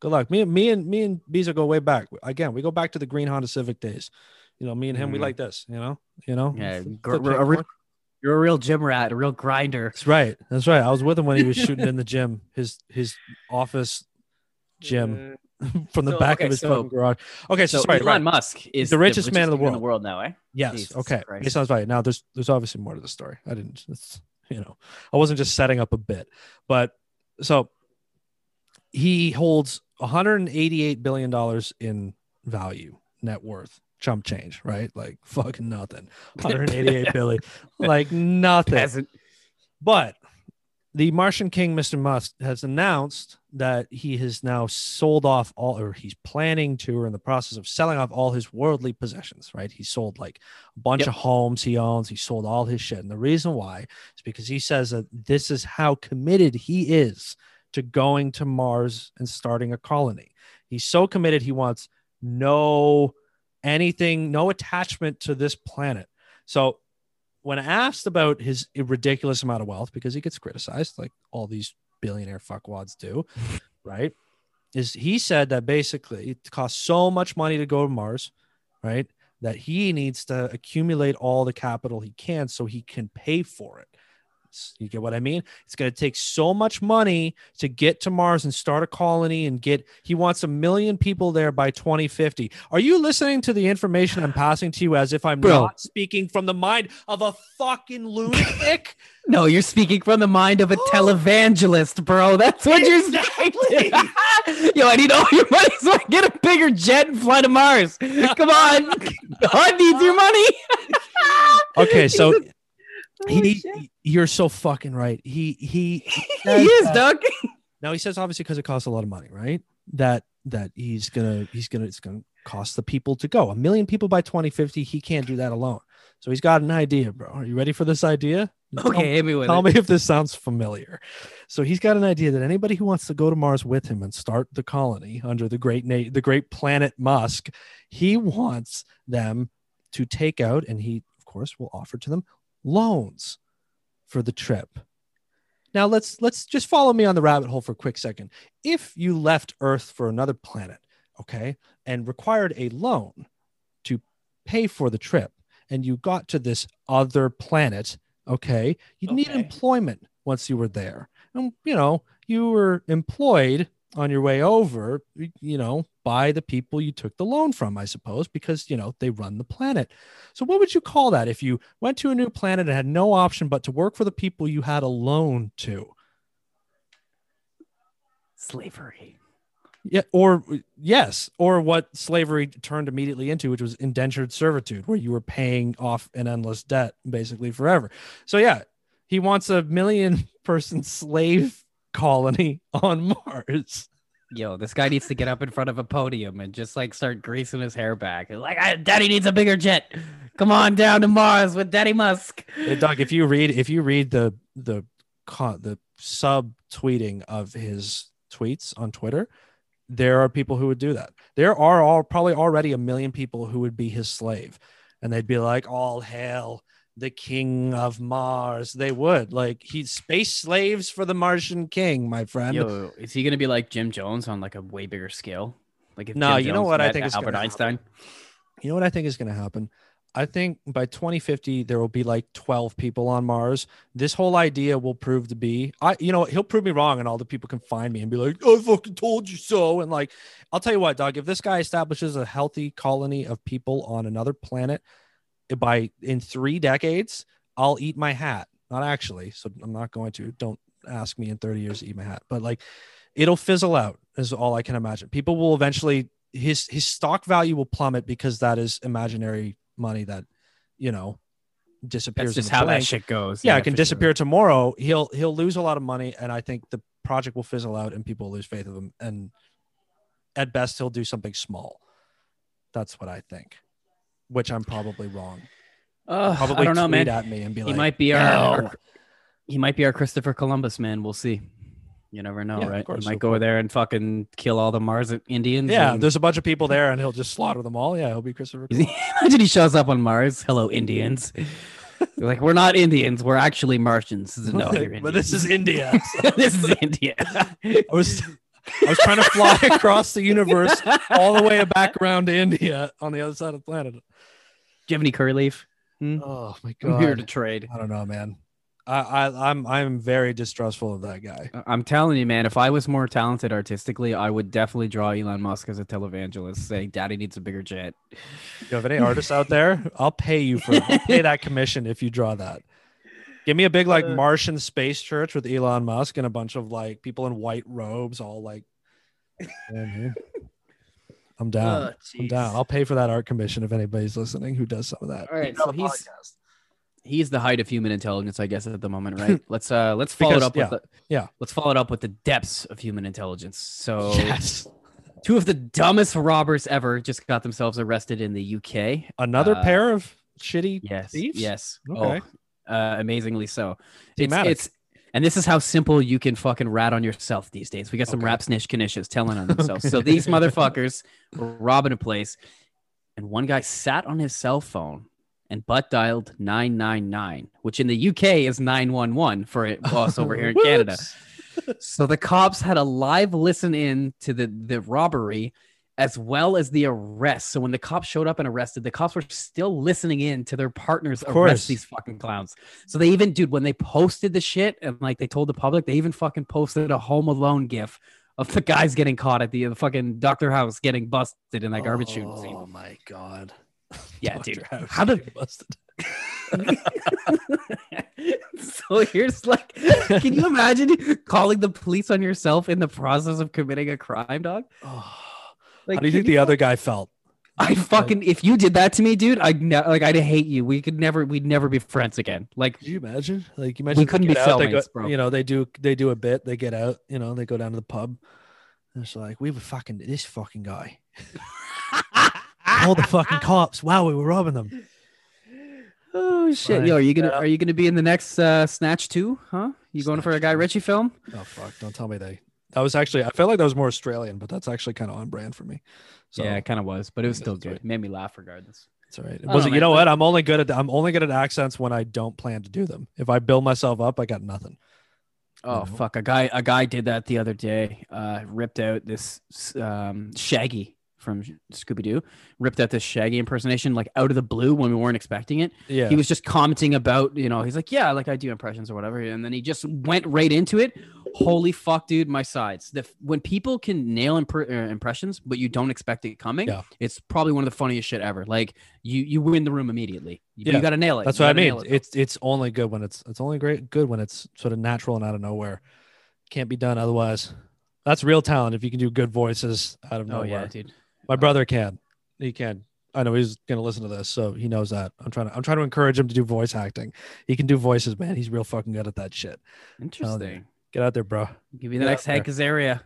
Good luck. Me and me and me and Bezo go way back. Again, we go back to the green Honda Civic days. You know, me and him, we Mhm. like this. You know, you know. Yeah, Flip gr- that a real- coin. You're a real gym rat, a real grinder. That's right. That's right. I was with him when he was shooting in the gym, his his office gym from the So, back okay, of his so- garage. Okay, so, So sorry. Elon right. Musk is The richest man in the man world. now, eh? Yes. Jesus okay. Christ. It sounds right. Now there's there's obviously more to the story. I didn't it's, you know, I wasn't just setting up a bit. But so he holds 188 billion dollars in value, net worth, chump change, right? Like fucking nothing. 188 billion. Like nothing. Peasant. But the Martian King, Mr. Musk, has announced that he has now sold off all, or he's planning to, or in the process of selling off all his worldly possessions, right? He sold like a bunch Yep. of homes he owns. He sold all his shit. And the reason why is because he says that this is how committed he is to going to Mars and starting a colony. He's so committed, he wants no anything, no attachment to this planet. So when asked about his ridiculous amount of wealth, because he gets criticized like all these billionaire fuckwads do, right? Is he said that basically it costs so much money to go to Mars, right? That he needs to accumulate all the capital he can so he can pay for it. You get what I mean? It's going to take so much money to get to Mars and start a colony and get. He wants a million people there by 2050. Are you listening to the information I'm passing to you as if I'm Bro. not speaking from the mind of a fucking lunatic? No, you're speaking from the mind of a televangelist, bro. That's what you're saying. Yo, I need all your money so I get a bigger jet and fly to Mars. Come on. God needs your money. okay, so he, shit. you're so fucking right. He he he is, Doug. Now he says obviously because it costs a lot of money, right? That that he's gonna he's gonna it's gonna cost the people to go. A million people by 2050. He can't do that alone. So he's got an idea, bro. Are you ready for this idea? Okay, hit me Tell me if this sounds familiar. So he's got an idea that anybody who wants to go to Mars with him and start the colony under the great na- the great planet Musk, he wants them to take out, and he of course will offer to them loans for the trip. Now let's let's just follow me on the rabbit hole for a quick second. If you left Earth for another planet, okay, and required a loan to pay for the trip, and you got to this other planet, okay, you'd need employment once you were there. And you know, you were employed on your way over, you know, by the people you took the loan from, I suppose, because you know they run the planet. So what would you call that if you went to a new planet and had no option but to work for the people you had a loan to? Slavery. Yeah, or yes, or what slavery turned immediately into, which was indentured servitude, where you were paying off an endless debt basically forever. So yeah, he wants a million person slave colony on Mars. Yo, this guy needs to get up in front of a podium and just like start greasing his hair back. Like, I, Daddy needs a bigger jet. Come on down to Mars with Daddy Musk. Hey, Doug, if you read if you read the the the sub tweeting of his tweets on Twitter, there are people who would do that. There are all probably already a million people who would be his slave, and they'd be like, "All hail the king of Mars." They would like he's space slaves for the Martian king, my friend. Yo, is he gonna be like Jim Jones on like a way bigger scale? Like if No, Jim you know Jones what I think is Albert gonna Einstein. You know what I think is going to happen? I think by 2050 there will be like 12 people on Mars. This whole idea will prove to be I you know, he'll prove me wrong and all the people can find me and be like, "I fucking told you so." And like, I'll tell you what, dog, if this guy establishes a healthy colony of people on another planet by in 3 decades, I'll eat my hat. Not actually, so I'm not going to. Don't ask me in 30 years to eat my hat. But like it'll fizzle out is all I can imagine. People will eventually his his stock value will plummet because that is imaginary money that you know disappears. That's just how blank. that shit goes. Yeah, it can for sure. disappear tomorrow. He'll he'll lose a lot of money, and I think the project will fizzle out, and people lose faith of him. And at best, he'll do something small. That's what I think, which I'm probably wrong. Ugh, Probably I don't know, man. at me and be He like, might be our, he might be our Christopher Columbus, man. We'll see. You never know, Yeah, of right? course, he might go there and fucking kill all the Mars Indians. Yeah, and- there's a bunch of people there, and he'll just slaughter them all. Yeah, he'll be Christopher. Columbus. Imagine he shows up on Mars. Hello, Indians. Like, we're not Indians. We're actually Martians. No, but this is. India. this is India. I was I was trying to fly across the universe all the way back around to India on the other side of the planet. Do you have any curry leaf? Hmm? Oh my I'm here to trade. I don't know, man. I, I I'm I'm very distrustful of that guy. I'm telling you, man. If I was more talented artistically, I would definitely draw Elon Musk as a televangelist, saying, "Daddy needs a bigger jet." You have any artists out there? I'll pay you for I'll pay that commission if you draw that. Give me a big like Uh, Martian space church with Elon Musk and a bunch of like people in white robes, all like. Yeah. I'm down. I'm down. I'll pay for that art commission if anybody's listening who does some of that. All right, Got so he's podcast. he's the height of human intelligence, I guess, at the moment, right? let's uh let's follow Because- it up yeah, with the yeah. Let's follow it up with the depths of human intelligence. So yes. two of the dumbest robbers ever just got themselves arrested in the UK. Another Uh, pair of shitty Yes. thieves? Yes. Okay. Oh, uh, amazingly so. It's, it's and this is how simple you can fucking rat on yourself these days. We got some Okay. rap snitch knishes telling on themselves. So these motherfuckers were robbing a place, and one guy sat on his cell phone and butt dialed 999, which in the UK is 911 for it- us over here in Canada. So the cops had a live listen in to the the robbery as well as the arrest. So when the cops showed up and arrested, the cops were still listening in to their partners arrest these fucking clowns. So they even, dude, when they posted the shit and like they told the public, they even fucking posted a Home Alone gif of the guys getting caught at the, the fucking Doctor House getting busted in that garbage shooting scene. Oh my god. Yeah, dude. House How did busted. so here's like, can you imagine calling the police on yourself in the process of committing a crime, dog? Oh. Like, How do you think the other guy felt? I fucking if you did that to me, dude, I'd ne- like I'd hate you. We could never, we'd never be friends again. Like, Could you imagine? Like you mentioned, couldn't they be out, they go- cellmates, bro. You know, they do they do a bit. They get out. You know, they go down to the pub. And it's like we were fucking this fucking guy. All the fucking cops. Wow, we were robbing them. oh shit, yo, are you gonna are you gonna be in the next uh, Snatch two? Huh? You going for a Guy 2. Ritchie film? Oh fuck! Don't tell me they. That was actually. I felt like that was more Australian, but that's actually kind of on brand for me. So yeah, it kind of was, but it was still good. right. It made me laugh regardless. it's all right. It wasn't. know, you know what? I'm only good at. I'm only good at accents when I don't plan to do them. If I build myself up, I got nothing. Oh know? fuck! A guy a guy did that the other day. Uh, ripped out this um, Shaggy from Scooby Doo. Ripped out this Shaggy impersonation like out of the blue when we weren't expecting it. Yeah. He was just commenting about you know he's like yeah like I do impressions or whatever, and then he just went right into it. Holy fuck, dude! My sides. The when people can nail imp- uh, impressions, but you don't expect it coming, Yeah. it's probably one of the funniest shit ever. Like you you win the room immediately. You, Yeah, you got to nail it. That's You what I mean. it. It's it's only good when it's it's only great good when it's sort of natural and out of nowhere. Can't be done otherwise. That's real talent if you can do good voices out of oh nowhere. yeah, dude. My brother can. He can. I know he's gonna listen to this, so he knows that. I'm trying to I'm trying to encourage him to do voice acting. He can do voices, man. He's real fucking good at that shit. Interesting. Get out there, bro. Give you the Yeah, next Hank Azaria.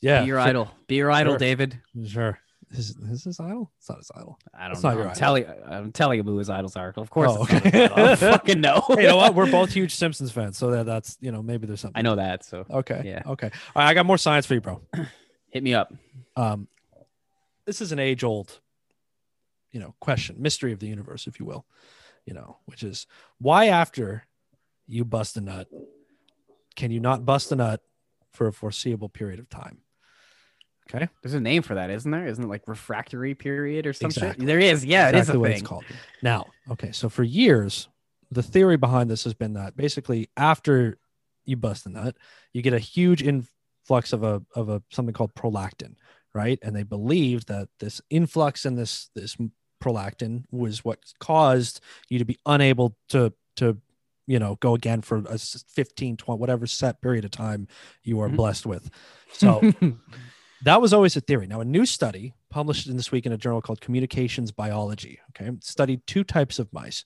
Yeah. Be your sure, idol. Be your idol, Sure. David. Sure. Is, is this idol? It's not his idol. I don't It's know. I'm telling, I'm telling you who his idols are. Of course, Oh, his okay. I don't fucking know. Hey, you know what? We're both huge Simpsons fans, so that, that's you know maybe there's something. I know that. So Okay. Yeah. Okay. All right, I got more science for you, bro. hit me up. um, this is an age old, you know, question, mystery of the universe, if you will, you know, which is why after you bust a nut, can you not bust a nut for a foreseeable period of time? Okay. There's a name for that, isn't there? Isn't it like refractory period or something? Exactly. There is. Yeah, exactly it is a what thing. it's called. Now, okay, so for years, the theory behind this has been that basically after you bust a nut, you get a huge influx of a of a something called prolactin, right? And they believed that this influx in this this prolactin was what caused you to be unable to to you know go again for a 15 20 whatever set period of time you are Mhm. blessed with so that was always a theory. Now, a new study published in this week in a journal called Communications Biology, okay, studied two types of mice.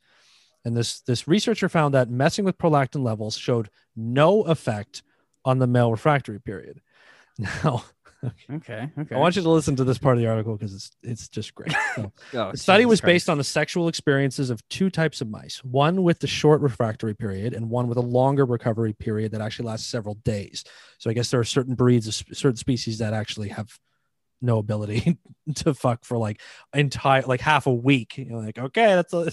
And this, this researcher found that messing with prolactin levels showed no effect on the male refractory period. Now, Okay. Okay. I want you to listen to this part of the article because it's it's just great. So, Oh, the study Jesus was Christ. based on the sexual experiences of two types of mice, one with the short refractory period and one with a longer recovery period that actually lasts several days. So I guess there are certain breeds of certain species that actually have no ability to fuck for like entire like half a week. You're like, okay, that's a,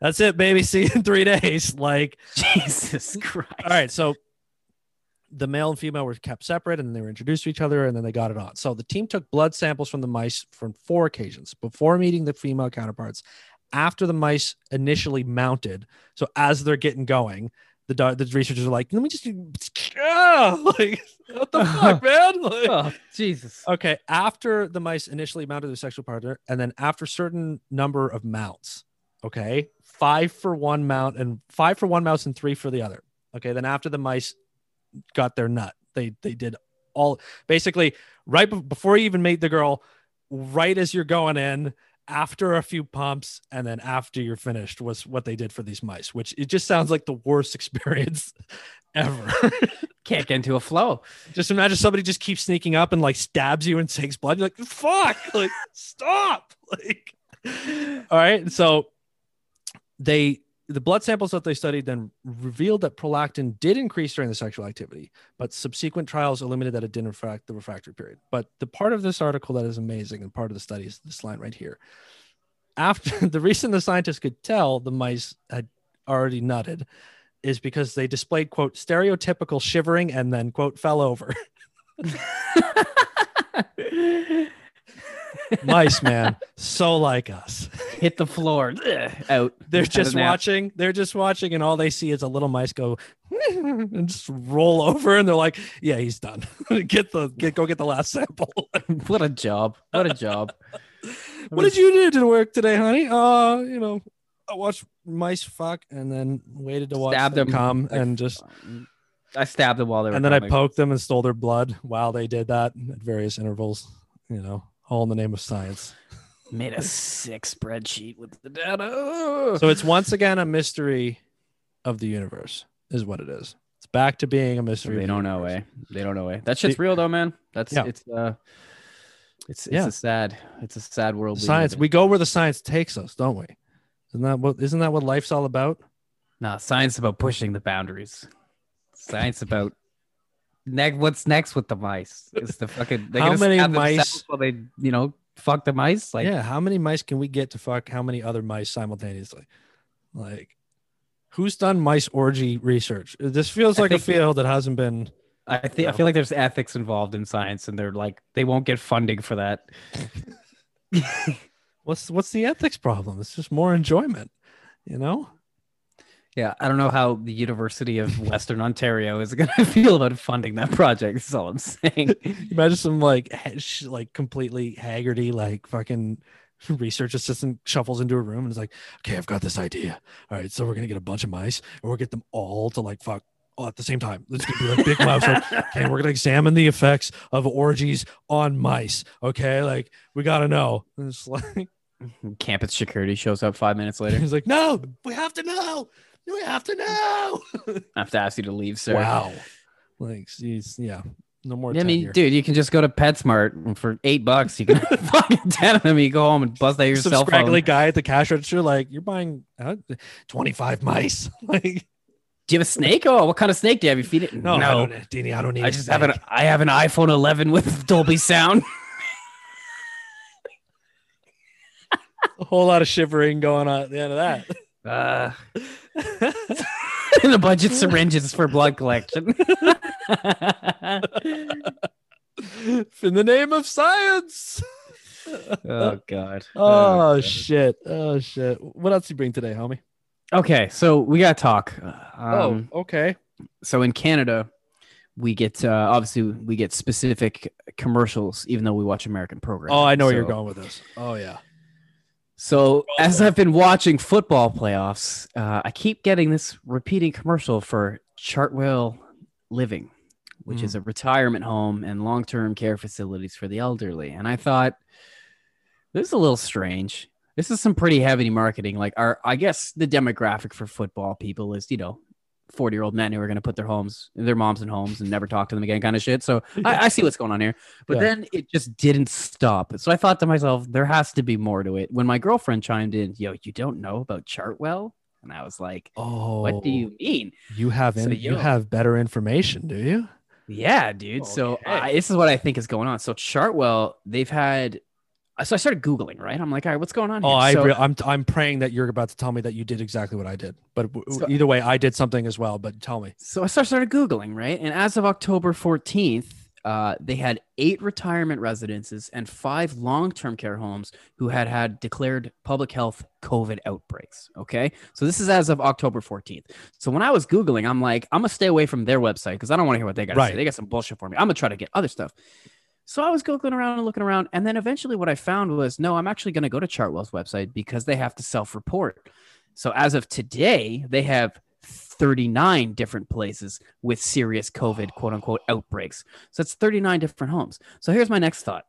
that's it, baby. See you in three days. Like, Jesus Christ. all right, so the male and female were kept separate and then they were introduced to each other and then they got it on. So the team took blood samples from the mice from four occasions before meeting the female counterparts, after the mice initially mounted. So as they're getting going, the the researchers are like, let me just ah, like what the fuck, man? Like, Oh, Jesus. Okay, after the mice initially mounted their sexual partner, and then after certain number of mounts, okay, five for one mount and five for one mouse and three for the other. Okay, then after the mice got their nut, they they did all basically right before you even made the girl, right as you're going in. After a few pumps and then after you're finished was what they did for these mice, which it just sounds like the worst experience ever. Can't get into a flow. Just imagine somebody just keeps sneaking up and like stabs you and takes blood. You're like, fuck, like stop. Like, all right. So they the blood samples that they studied then revealed that prolactin did increase during the sexual activity, but subsequent trials eliminated that it didn't refract the refractory period. But the part of this article that is amazing and part of the study is this line right here. After the reason the scientists could tell the mice had already nutted is because they displayed quote stereotypical shivering and then quote fell over. mice, man, so like us. Hit the floor. Out. They're just nap. watching. They're just watching, and all they see is a little mice go and just roll over, and they're like, "Yeah, he's done. get the get go get the last sample." What a job. What a job. what did you do to work today, honey? Uh, you know, I watched mice fuck, and then waited to watch Stabbed them them, come, like, and just I stabbed them while they were and then I poked them and stole their blood while they did that at various intervals. You know, all in the name of science. Made a sick spreadsheet with the data. So it's once again a mystery of the universe, is what it is. It's back to being a mystery. they don't know, universe. eh? They don't know, eh? That shit's real though, man. That's Yeah. it's uh it's it's Yeah. a sad it's a sad world. Science. We go where the science takes us, don't we? Isn't that what? Isn't that what life's all about? Nah, science about pushing the boundaries. Science about next. What's next with the mice? Is the fucking they How many mice- While they, you know, fuck the mice. Like, yeah. How many mice can we get to fuck? How many other mice simultaneously? Like, who's done mice orgy research? This feels like a field that hasn't been. I think I feel like there's ethics involved in science, and they're like they won't get funding for that. What's what's the ethics problem? It's just more enjoyment, you know. Yeah, I don't know how the University of Western Ontario is going to feel about funding that project. That's all I'm saying. Imagine some like ha- like completely haggardy like fucking research assistant shuffles into a room and is like, "Okay, I've got this idea. All right, so we're gonna get a bunch of mice and we'll get them all to like fuck all at the same time. It's gonna be like big mouse. Like, okay, we're gonna examine the effects of orgies on mice. Okay, like we gotta know." And it's like Campus security shows up five minutes later. he's like, "No, we have to know. We have to know." I have to ask you to leave, sir. Wow. Like, he's yeah, no more. I mean, dude, you can just go to PetSmart and for eight bucks. You can fucking ten of them. You go home and bust out your some cell phone. guy at the cash register, like you're buying uh, 25 mice. like, Do you have a snake? Oh, what kind of snake do you have? You feed it? no, I don't, Deanie, I don't need. I just have an. I have an iPhone 11 with Dolby Sound. a whole lot of shivering going on at the end of that. Uh, and a bunch of syringes for blood collection. In the name of science. oh God. Oh, God. shit. Oh shit. What else you bring today, homie? Okay, so we gotta talk. Um, oh, okay. so in Canada, we get uh, obviously we get specific commercials, even though we watch American programs. Oh, I know where you're going with this. Oh yeah. So as I've been watching football playoffs, uh, I keep getting this repeating commercial for Chartwell Living, which Mm. is a retirement home and long-term care facilities for the elderly. And I thought this is a little strange. This is some pretty heavy marketing. Like our, I guess the demographic for football people is, you know, 40 year old men who are going to put their homes, their moms in homes and never talk to them again, kind of shit. So I, I see what's going on here. But Yeah. then it just didn't stop. So I thought to myself, there has to be more to it. When my girlfriend chimed in, yo, you don't know about Chartwell? And I was like, Oh, what do you oh. mean? You have So, in, you have better information, do you? Yeah, dude. So Okay. I, this is what I think is going on. So Chartwell, they've had. So I started googling, right? I'm like, all right, what's going on? Oh, here? I So- re- I'm I'm praying that you're about to tell me that you did exactly what I did. But w- So- either way, I did something as well. But tell me. So I started Googling, right? And as of October 14th, uh, they had eight retirement residences and five long term care homes who had had declared public health COVID outbreaks. Okay. So this is as of October 14th. So when I was Googling, I'm like, I'm going to stay away from their website because I don't want to hear what they got to Right. say. They got some bullshit for me. I'm going to try to get other stuff. So I was Googling around and looking around. And then eventually what I found was no, I'm actually going to go to Chartwell's website because they have to self report. So as of today, they have 39 different places with serious COVID oh. quote unquote outbreaks. So that's 39 different homes. So here's my next thought.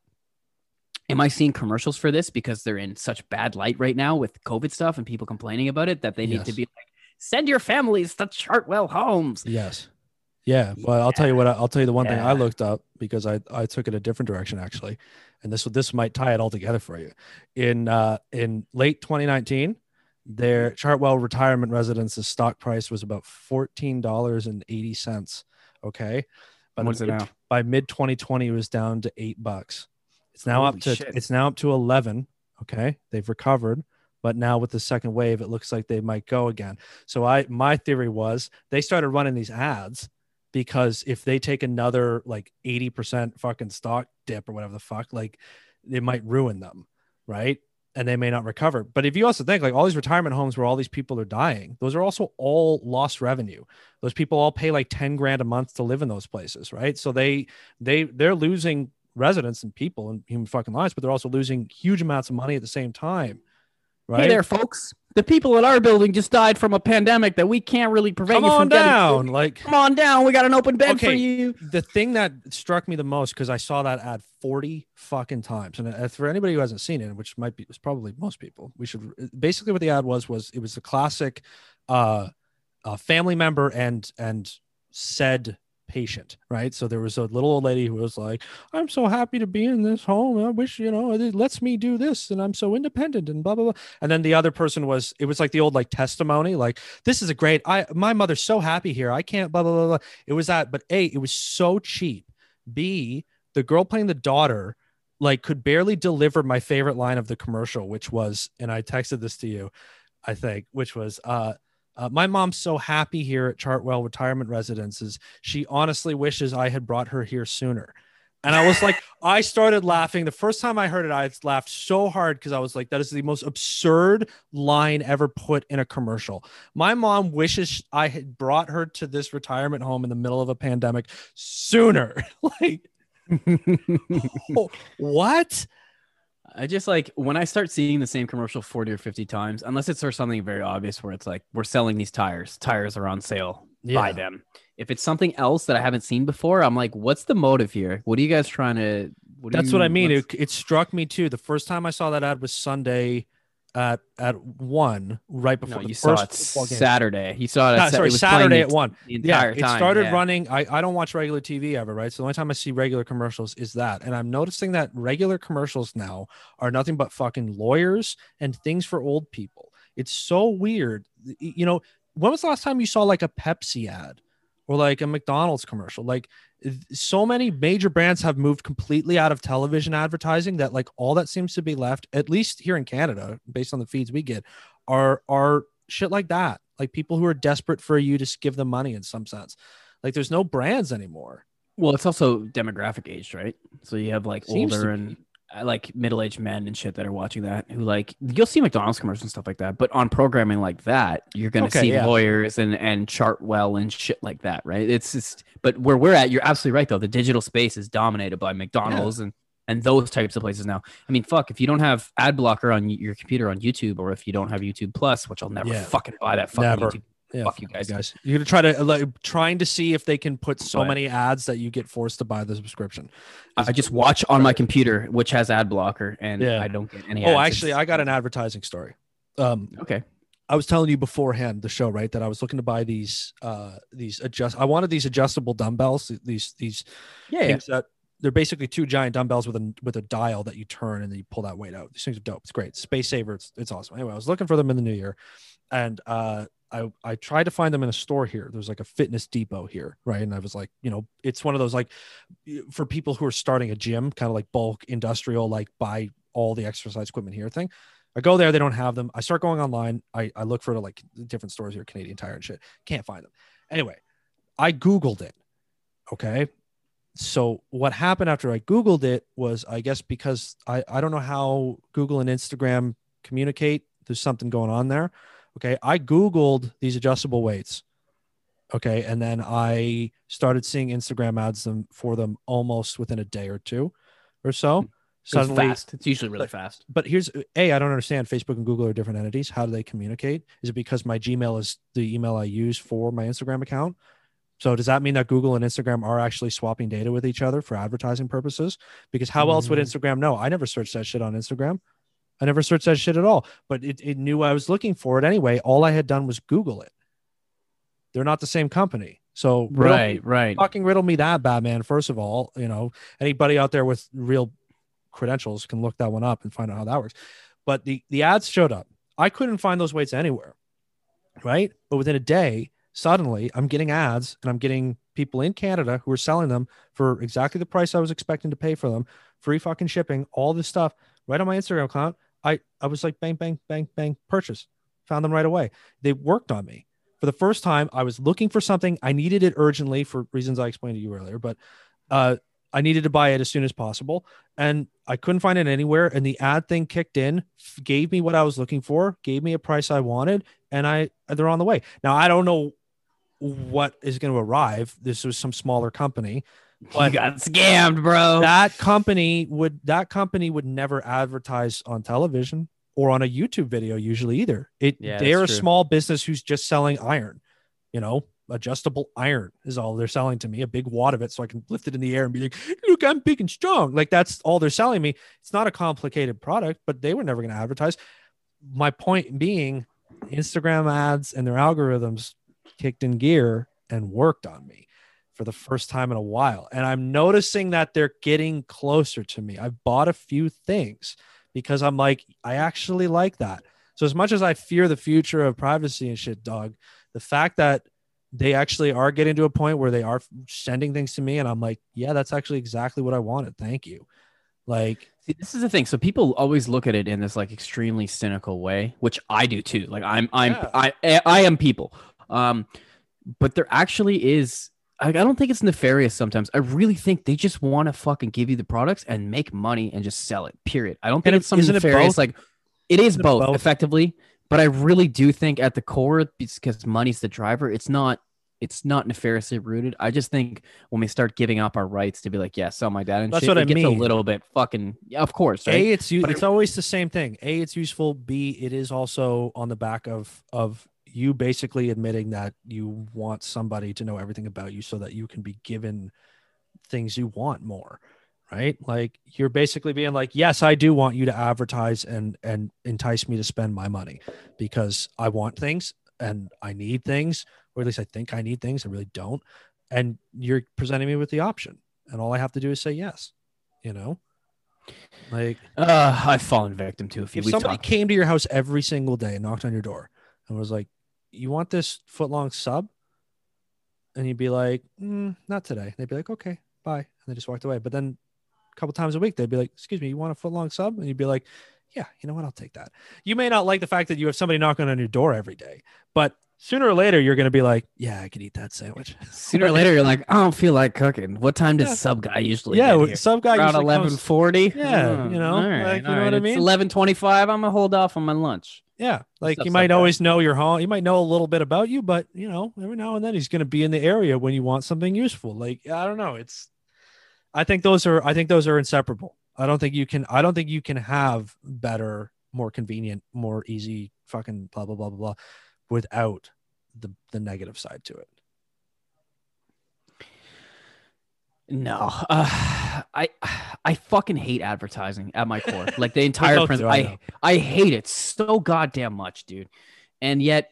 Am I seeing commercials for this because they're in such bad light right now with COVID stuff and people complaining about it that they need to be like, send your families to Chartwell Homes? Yes. Yeah. Well, I'll tell you what. I- I'll tell you the one thing I looked up because I I took it a different direction actually, and this this might tie it all together for you. In uh in late 2019, their Chartwell retirement residence's stock price was about fourteen dollars and eighty cents. Okay. By And the what is it now? By mid 2020, it was down to eight bucks. It's now up to shit. it's now up to 11. Okay. They've recovered. But now with the second wave, it looks like they might go again. So I my theory was they started running these ads because if they take another like 80% fucking stock dip or whatever the fuck, like it might ruin them, right? And they may not recover. But if you also think like all these retirement homes where all these people are dying, those are also all lost revenue. Those people all pay like 10 grand a month to live in those places, right? So they they they're losing residents and people and human fucking lives, but they're also losing huge amounts of money at the same time. Right. Hey there, folks. The people at our building just died from a pandemic that we can't really prevent Come you from on getting. down. Like Come on down. We got an open bed for you. the thing that struck me the most because I saw that ad 40 fucking times. And uh, for anybody who hasn't seen it, which might be it's probably most people, we should basically what the ad was was it was the classic uh, uh family member and and said patient, right? So there was a little old lady who was like, I'm so happy to be in this home. I wish, you know, it lets me do this and I'm so independent and blah blah blah. And then the other person was it was like the old like testimony, like this is a great I my mother's so happy here. I can't blah blah blah blah. It was that, but A, it was so cheap. B, the girl playing the daughter like could barely deliver my favorite line of the commercial, which was, and I texted this to you, I think, which was uh uh, my mom's so happy here at Chartwell Retirement Residences. She honestly wishes I had brought her here sooner. And I was like, I started laughing. The first time I heard it, I laughed so hard because I was like, that is the most absurd line ever put in a commercial. My mom wishes I had brought her to this retirement home in the middle of a pandemic sooner. like, oh, what? I just like when I start seeing the same commercial 40 or 50 times, unless it's for something very obvious where it's like, we're selling these tires, tires are on sale, buy them. If it's something else that I haven't seen before, I'm like, what's the motive here? What are you guys trying to? What That's you- what I mean. It, it struck me too. The first time I saw that ad was Sunday at at one, right before no, the you saw first it football game. Saturday. You saw it. At, Sa- sorry, it Saturday at one. The Yeah, it time. started yeah. running. I, I don't watch regular TV ever, right? So the only time I see regular commercials is that. And I'm noticing that regular commercials now are nothing but fucking lawyers and things for old people. It's so weird. You know, when was the last time you saw like a Pepsi ad or like a McDonald's commercial? Like so many major brands have moved completely out of television advertising that like all that seems to be left, at least here in Canada, based on the feeds we get, are are shit like that. Like people who are desperate for you to give them money in some sense. Like there's no brands anymore. Well, it's also demographic age, right? So you have like Seems older and uh, like middle aged men and shit that are watching that who like you'll see McDonald's commercials and stuff like that. But on programming like that, you're gonna Okay, see yeah. lawyers and and Chartwell and shit like that, right? It's just but where we're at, you're absolutely right though. The digital space is dominated by McDonald's and and those types of places now. I mean, fuck, if you don't have ad blocker on your computer on YouTube, or if you don't have YouTube Plus, which I'll never Yeah. fucking buy that fucking Never. YouTube. Yeah, Fuck you guys. guys. You're gonna try to like trying to see if they can put so many ads that you get forced to buy the subscription. I just watch on my computer, which has ad blocker, and Yeah. I don't get any. Oh, ads. actually, I got an advertising story. Um, okay. I was telling you beforehand the show, right? That I was looking to buy these uh these adjust I wanted these adjustable dumbbells, these these Yeah, yeah. things that they're basically two giant dumbbells with a with a dial that you turn and then you pull that weight out. These things are dope. It's great. Space saver. It's, it's awesome. Anyway, I was looking for them in the new year, and uh, I I tried to find them in a store here. There's like a fitness depot here, right? And I was like, you know, it's one of those like for people who are starting a gym, kind of like bulk industrial, like buy all the exercise equipment here thing. I go there, they don't have them. I start going online. I, I look for like different stores here, Canadian Tire and shit. Can't find them. Anyway, I Googled it. Okay. So what happened after I Googled it was I guess because I, I don't know how Google and Instagram communicate. There's something going on there. Okay. I Googled these adjustable weights. Okay. And then I started seeing Instagram ads them for them almost within a day or two or so. So it's fast. It's usually really fast. but here's a I don't understand. Facebook and Google are different entities. How do they communicate? Is it because my Gmail is the email I use for my Instagram account? So does that mean that Google and Instagram are actually swapping data with each other for advertising purposes? Because how else would Mm. Instagram know? I never searched that shit on Instagram. I never searched that shit at all. But it, it knew I was looking for it anyway. All I had done was Google it. They're not the same company. So riddle- Right, right. fucking riddle me that, Batman. First of all, you know, anybody out there with real credentials can look that one up and find out how that works. But the the ads showed up. I couldn't find those weights anywhere, right? But within a day, suddenly I'm getting ads and I'm getting people in Canada who are selling them for exactly the price I was expecting to pay for them, free fucking shipping, all this stuff right on my Instagram account. I I was like bang bang bang bang purchase, found them right away. They worked on me for the first time. I was looking for something. I needed it urgently for reasons I explained to you earlier, but uh, I needed to buy it as soon as possible, and I couldn't find it anywhere. And the ad thing kicked in, gave me what I was looking for, gave me a price I wanted, and I they're on the way. Now I don't know what is going to arrive. This was some smaller company. You got scammed, bro. That company would that company would never advertise on television or on a YouTube video usually either. It Yeah, they're a true. small business who's just selling iron, you know, adjustable iron is all they're selling to me, a big wad of it so I can lift it in the air and be like, "Look, I'm big and strong." Like that's all they're selling me. It's not a complicated product, but they were never going to advertise. My point being, Instagram ads and their algorithms kicked in gear and worked on me for the first time in a while. And I'm noticing that they're getting closer to me. I've bought a few things because I'm like, I actually like that. So as much as I fear the future of privacy and shit, dog, the fact that they actually are getting to a point where they are sending things to me and I'm like, yeah, that's actually exactly what I wanted. Thank you. Like, See, this is the thing. So people always look at it in this like extremely cynical way, which I do too. Like I'm, I'm, Yeah. I, I, I am people. Um, but there actually is. I, I don't think it's nefarious. Sometimes I really think they just want to fucking give you the products and make money and just sell it. Period. I don't think And it's something it nefarious. both? Like it is it both, both? effectively. But I really do think at the core, because money's the driver, it's not. It's not nefariously rooted. I just think when we start giving up our rights to be like, yeah, sell my dad and That's shit, what it I gets mean. a little bit fucking. Yeah, of course, right? A, it's u- But it's always the same thing. A, it's useful. B, it is also on the back of of you basically admitting that you want somebody to know everything about you so that you can be given things you want more. Right? Like you're basically being like, yes, I do want you to advertise and and entice me to spend my money because I want things and I need things, or at least I think I need things. I really don't. And you're presenting me with the option. And all I have to do is say yes. You know? Like Uh, I've fallen victim to a few. if somebody talked. came to your house every single day and knocked on your door and was like, "You want this foot long sub?" and you'd be like, mm, "Not today." They'd be like, "Okay, bye," and they just walked away. But then a couple times a week, they'd be like, "Excuse me, you want a foot long sub?" and you'd be like, "Yeah, you know what? I'll take that." You may not like the fact that you have somebody knocking on your door every day, but sooner or later, you're going to be like, "Yeah, I could eat that sandwich." Sooner or later, you're like, I don't feel like cooking. What time does Yeah. sub guy usually? yeah, get here? some guy around usually eleven forty. Yeah, you know, like, you know what I mean? Eleven twenty-five. I'm gonna hold off on my lunch. Yeah, like you might Guy? always know your home. You might know a little bit about you, but you know, every now and then he's going to be in the area when you want something useful. Like I don't know, it's. I think those are. I think those are inseparable. I don't think you can. I don't think you can have better, more convenient, more easy, fucking blah blah blah blah blah, without the the negative side to it. No, uh, I I fucking hate advertising at my core. Like the entire. I I know. I hate it so goddamn much, dude. and yet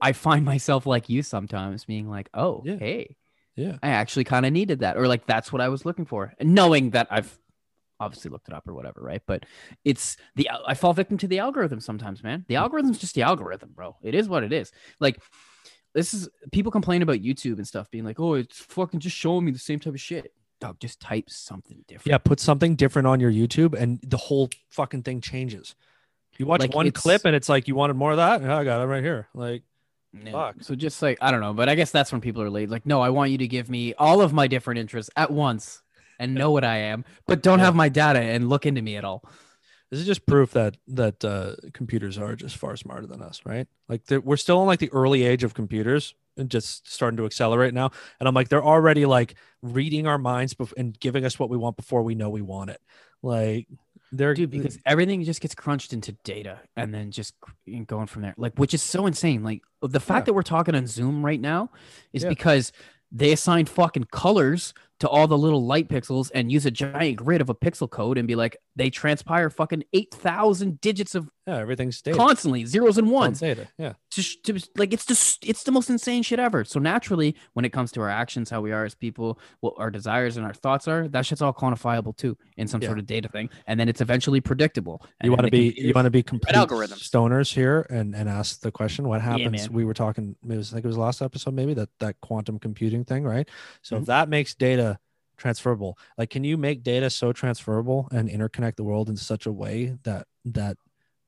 I find myself like you sometimes being like, oh, Yeah. hey, Yeah. I actually kind of needed that, or like that's what I was looking for, and knowing that I've obviously looked it up or whatever, right? But it's the I fall victim to the algorithm sometimes, man. The algorithm's just the algorithm, bro. It is what it is. Like this is people complain about YouTube and stuff being like, oh, it's fucking just showing me the same type of shit. Dog, just type something different. Yeah, put something different on your YouTube and the whole fucking thing changes. You watch Like, one clip and it's like you wanted more of that. Yeah, I got it right here. Like, Yeah. Fuck. So just like I don't know, but I guess that's when people are late. Like, no, I want you to give me all of my different interests at once and know what I am, but don't have my data and look into me at all. This is just proof that that uh, computers are just far smarter than us, right? Like we're still in like the early age of computers and just starting to accelerate now. And I'm like, they're already like reading our minds bef- and giving us what we want before we know we want it. Like they're dude because everything just gets crunched into data and then just going from there like which is so insane like the fact Yeah. that we're talking on zoom right now is Yeah. because they assign fucking colors to all the little light pixels and use a giant grid of a pixel code and be like they transpire fucking 8000 digits of yeah, everything's data. constantly zeros and all ones data. Yeah. to, to like it's just it's the most insane shit ever so naturally when it comes to our actions how we are as people what our desires and our thoughts are that shit's all quantifiable too in some Yeah. sort of data thing and then it's eventually predictable You want to be you want to be complete algorithms. stoners here and and ask the question what happens man. we were talking it was I think it was last episode maybe that that quantum computing thing right so Mhm. if that makes data transferable like can you make data so transferable and interconnect the world in such a way that that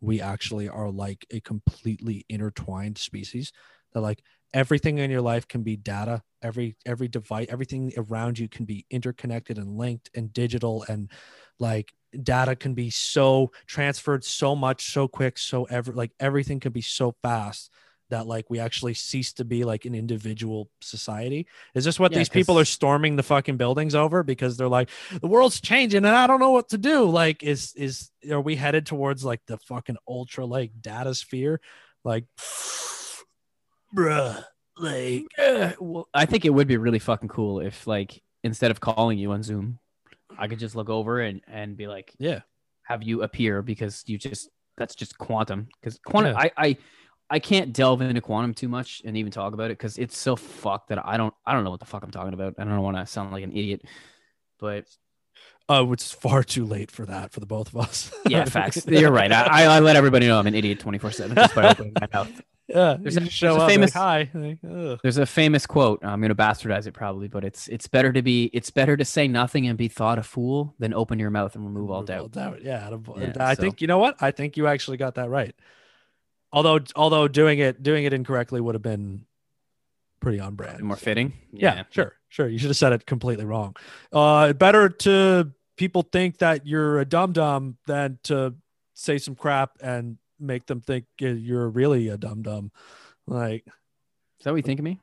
we actually are like a completely intertwined species that like everything in your life can be data every every device everything around you can be interconnected and linked and digital and like data can be so transferred so much so quick so ever like everything can be so fast that like we actually cease to be like an individual society? Is this what Yeah, these people are storming the fucking buildings over? Because they're like the world's changing and i don't know what to do. Like is is are we headed towards like the fucking ultra like data sphere? Like bruh like Eh, well, I think it would be really fucking cool if, like, instead of calling you on Zoom, I could just look over and and be like, yeah. Have you appear? Because you just that's just quantum. Because quantum. Yeah. I I I can't delve into quantum too much and even talk about it because it's so fucked that I don't I don't know what the fuck I'm talking about. I don't want to sound like an idiot, but uh, oh it's far too late for that for the both of us yeah, facts. You're right. I, I- let everybody know I'm an idiot 24 seven just by opening my mouth. yeah There's a- show there's a famous- like, hi like. There's a famous quote. I'm to bastardize it probably, but it's it's better to be it's better to say nothing and be thought a fool than open your mouth and remove all doubt. Yeah, atta- Yeah, I so- think you know what? I think you actually got that right. Although, although doing it doing it incorrectly would have been pretty on brand. More fitting. Yeah, sure, sure. You should have said it completely wrong. Uh, better to people think that you're a dum dum than to say some crap and make them think you're really a dum dum. Like, Is that what you think of me?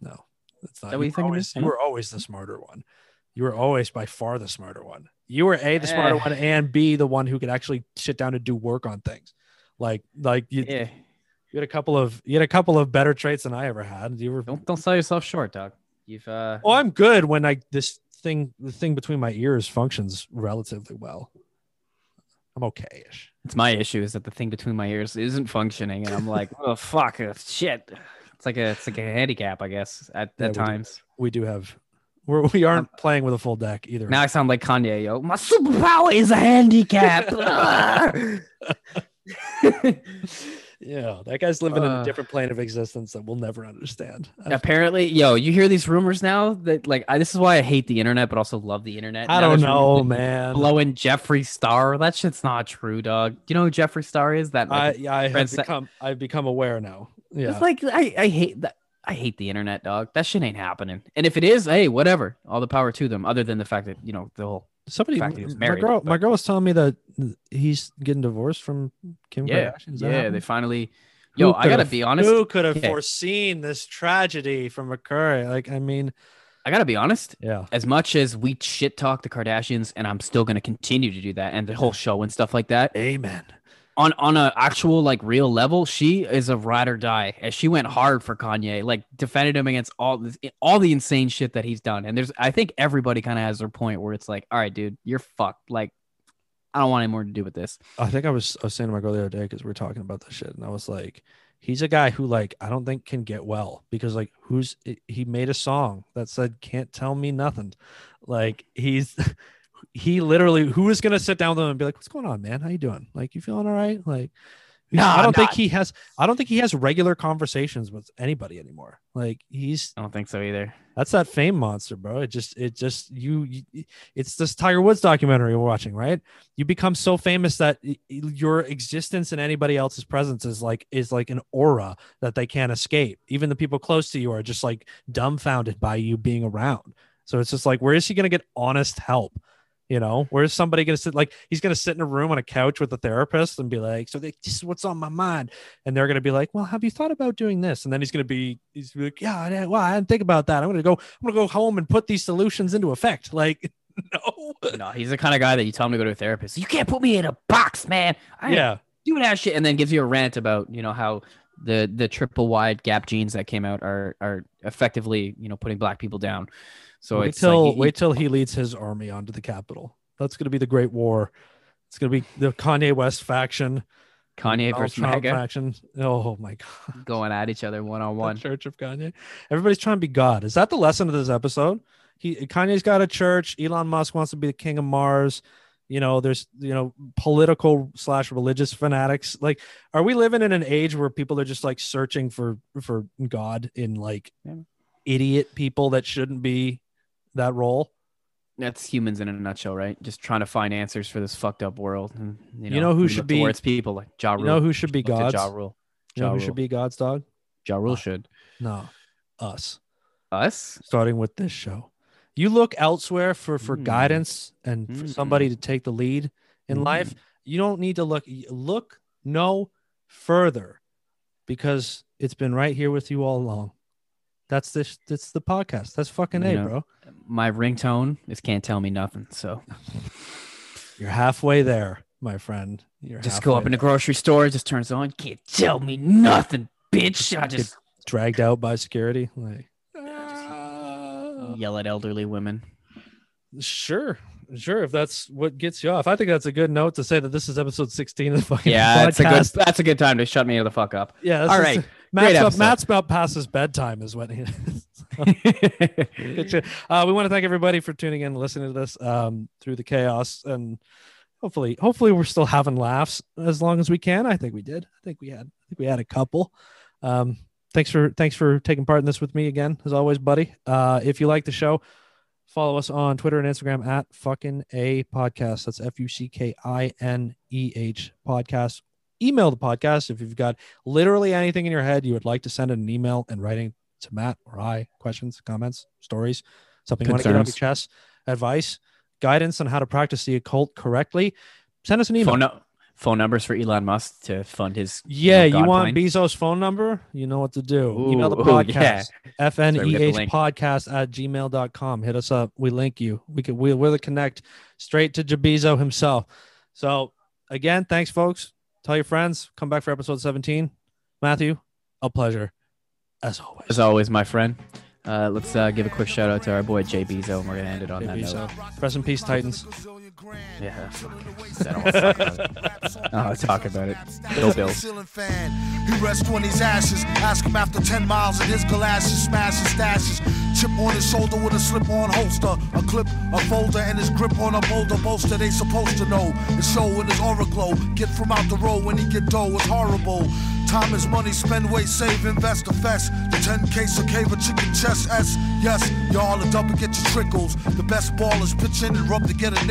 no, that's not. that what you think of me? always, you were always the smarter one. You were always by far the smarter one. You were a the smarter Eh. one and b the one who could actually sit down and do work on things. Like, like you, Yeah. you had a couple of you had a couple of better traits than I ever had. You were Don't don't sell yourself short, dog. You've uh Oh, I'm good when I this thing the thing between my ears functions relatively well. I'm okay-ish. it's my issue is that the thing between my ears isn't functioning and I'm like, oh fuck uh, shit. It's like a it's like a handicap, I guess, at, Yeah, at we do. times. We do have we're we aren't playing with a full deck either. Now I sound like Kanye, yo. My superpower is a handicap. yeah, that guy's living in a Uh. different plane of existence that we'll never understand. Apparently, yo, you hear these rumors now that like I, this is why I hate the internet, but also love the internet. I Now don't know, man. Blowing Jeffree Star. That shit's not true, dog. You know who Jeffree Star is? That I, yeah, I have Friends that- become I've become aware now. Yeah. it's like I, I hate that. I hate the internet, dog. That shit ain't happening. And if it is, hey, whatever. All the power to them. Other than the fact that you know the whole Somebody, fact he was my married, girl, my girl was telling me that he's getting divorced from Kim yeah, Kardashian. Is that yeah. They finally. Who Yo, I gotta have- be honest. Who could have Yeah. foreseen this tragedy from occurring? Like, I mean, I gotta be honest. yeah, As much as we shit talk the Kardashians, and I'm still gonna continue to do that, and the whole show and stuff like that. amen. On on a actual like real level, she is a ride or die. And she went hard for Kanye, like defended him against all this, all the insane shit that he's done. And there's, I think everybody kind of has their point where it's like, all right, dude, you're fucked. Like, I don't want any more to do with this. I think I was I was saying to my girl the other day because we are talking about this shit, and I was like, he's a guy who like I don't think can get well because like who's he made a song that said can't tell me nothing, like he's he literally who is gonna sit down with him and be like, what's going on, man? How you doing? Like you feeling all right? Like. No, I don't think he has. I don't think he has regular conversations with anybody anymore. Like he's I don't think so either. that's that fame monster, bro. It just, it just, you, you, it's this Tiger Woods documentary we're watching, right? You become so famous that your existence in anybody else's presence is like, is like an aura that they can't escape. Even the people close to you are just like dumbfounded by you being around. So it's just like, where is he going to get honest help? You know, where's somebody going to sit? Like, he's going to sit in a room on a couch with a therapist and be like, So they, this is what's on my mind. And they're going to be like, Well, have you thought about doing this? And then he's going to be, he's gonna be like, Yeah, I, didn't- well, I didn't think about that. I'm going to go, I'm going to go home and put these solutions into effect. Like, no. No, he's the kind of guy that you tell him to go to a therapist. You can't put me in a box, man. I Yeah. doing that shit, and then gives you a rant about you know how the the triple wide gap jeans that came out are are effectively you know putting black people down. So wait it's till like, you- wait till he leads his army onto the Capitol. That's going to be the Great War. It's going to be the Kanye West faction, Kanye versus Trump MAGA faction. Oh my god, going at each other one on one. Church of Kanye. Everybody's trying to be God. Is that the lesson of this episode? He Kanye's got a church. Elon Musk wants to be the king of Mars. You know, there's you know political slash religious fanatics. Like, are we living in an age where people are just like searching for for God in like Yeah. idiot people that shouldn't be that role? That's humans in a nutshell, right? Just trying to find answers for this fucked up world. And, you know, You know who should be- towards people like Ja Rule. You know who should be gods? Ja Rule. You know Ja who Rule. should be God's dog? Ja Rule should. No, us. Us? Starting with this show, you look elsewhere for for Mm. guidance and for somebody to take the lead in Mm. life. You don't need to look. Look no further, because it's been right here with you all along. That's this. That's the podcast. That's fucking You a, know, bro. My ringtone is can't tell me nothing. So You're halfway there, my friend. You're just go up halfway in the grocery store, just turns on. Can't tell me nothing, bitch. I just Get dragged out by security. Like, ah. yell at elderly women. Sure, sure. If that's what gets you off, I think that's a good note to say that this is episode 16 of the fucking Yeah, that's a good that's a good time to shut me the fuck up. Yeah. All is- right. Matt's, up. Matt's about past his bedtime is when he. Shit. uh, we want to thank everybody for tuning in, and listening to this um, through the chaos, and hopefully, hopefully, we're still having laughs as long as we can. I think we did. I think we had. I think we had a couple. Um, thanks for thanks for taking part in this with me again, as always, buddy. Uh, if you like the show, follow us on Twitter and Instagram at fucking a podcast. That's F U C K I N E H podcast. Email the podcast if you've got literally anything in your head you would like to send an email and writing to Matt or I, questions, comments, stories, something you want to get off your chest, advice, guidance on how to practice the occult correctly. Send us an email. phone, no- phone numbers for Elon Musk to fund his Yeah, know, you want plane. Bezos' phone number? You know what to do. Email the Ooh, ooh, podcast. yeah. FNEH Sorry, we got the link. podcast at gmail.com. Hit us up. We link you. We can we, we're the connect straight to Jabizo himself. So again, thanks, folks. Tell your friends. Come back for episode 17. Matthew, a pleasure. As always. As always, my friend. Uh, let's uh, give a quick shout out to our boy Jay Bezo, and we're gonna end it on that Jabizo. note. Rest in peace, Titans. Yeah. I want to talk about it. I don't want to talk about it. Go Bills. Fan. He rests on his ashes. Ask him after 10 miles in his galoshes. Smash his stashes. Chip on his shoulder with a slip on holster. A clip, a folder, and his grip on a boulder bolster. They supposed to know. His show in his aura glow. Get from out the road when he get dough. It's horrible. Time is money, spend, wait, save, invest, a fest. The 10K so cave a chicken chest S. Yes, y'all are double get your trickles. The best ballers pitch in and rub to get a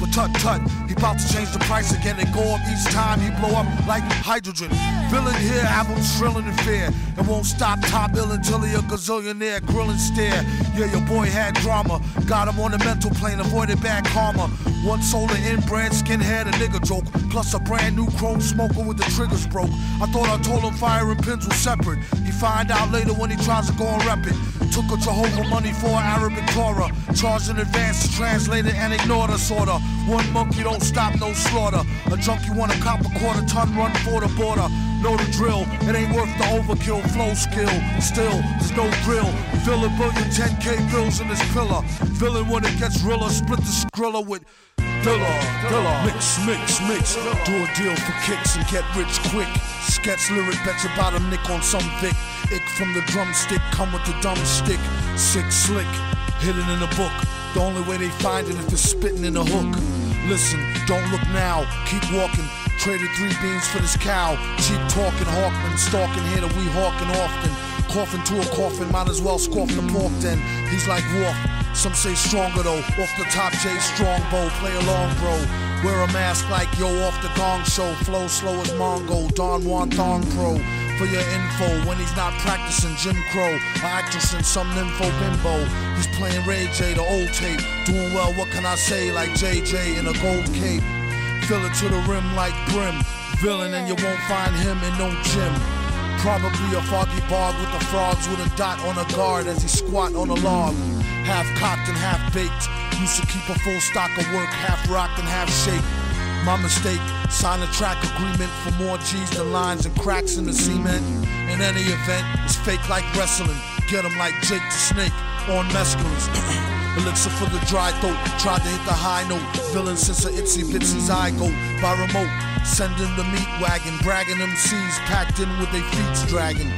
But tut tut, he about to change the price again and go up each time he blow up like hydrogen. Villain here, have him shrilling in fear. And won't stop top ill until he a gazillionaire, grilling stare. Yeah, your boy had drama. Got him on the mental plane, avoided bad karma. One solar inbred, skinhead, a nigga joke. Plus a brand new chrome smoker with the triggers broke. I thought I told him fire and pins were separate. He find out later when he tries to go and rep it. Took a Jehovah money for an Arabic Torah. Charged in advance to translate it and ignored the sorta. One monkey don't stop, no slaughter. A junkie want a cop a quarter ton run for the border. Know the drill, it ain't worth the overkill flow skill. Still, there's no drill. Villain billion 10k bills in this pillar. Villain when it gets realer, split the skrilla with Dilla, Dilla. Mix, mix, mix. Do a deal for kicks and get rich quick. Sketch lyric, bet your bottom nick on some Vic. Ick from the drumstick, come with the dumb stick. Sick, slick, hidden in a book. The only way they find it if it's spitting in a hook. Listen, don't look now, keep walking. Traded three beans for this cow. Cheap talking, Hawkman, stalking here that we hawking often. Coughing to a coffin, might as well scoff the pork then. He's like Wolf, some say stronger though. Off the top, Jay Strongbow, play along, bro. Wear a mask like yo off the gong show. Flow slow as Mongo, Don Juan Thong Pro. For your info, when he's not practicing Jim Crow, or actress in some nympho bimbo. He's playing Ray J, the old tape. Doing well, what can I say? Like JJ in a gold cape. Fill it to the rim like brim. Villain, and you won't find him in no gym. Probably a foggy bog with the frogs with a dot on a guard as he squat on a log. Half cocked and half baked. Used to keep a full stock of work, half rocked and half shaped. My mistake, sign a track agreement for more G's than lines and cracks in the cement. In any event, it's fake like wrestling. Get 'em like Jake the Snake on mescalines. Elixir for the dry throat. Tried to hit the high note. Villain since a itsy bitsy zygote. By remote. Sending the meat wagon. Bragging MCs packed in with their feet dragging.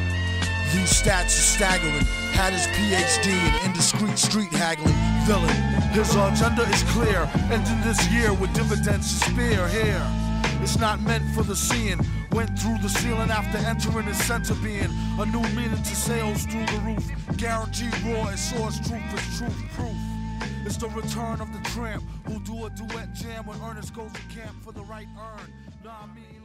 These stats are staggering. Had his PhD in indiscreet street haggling. Villain. His agenda is clear. Ending this year with dividends to spare here. It's not meant for the seeing. Went through the ceiling after entering his center being. A new meaning to sales through the roof. Guaranteed raw as source truth is truth proof. It's the return of the tramp who do a duet jam when Ernest goes to camp for the right earn. Nah, I mean.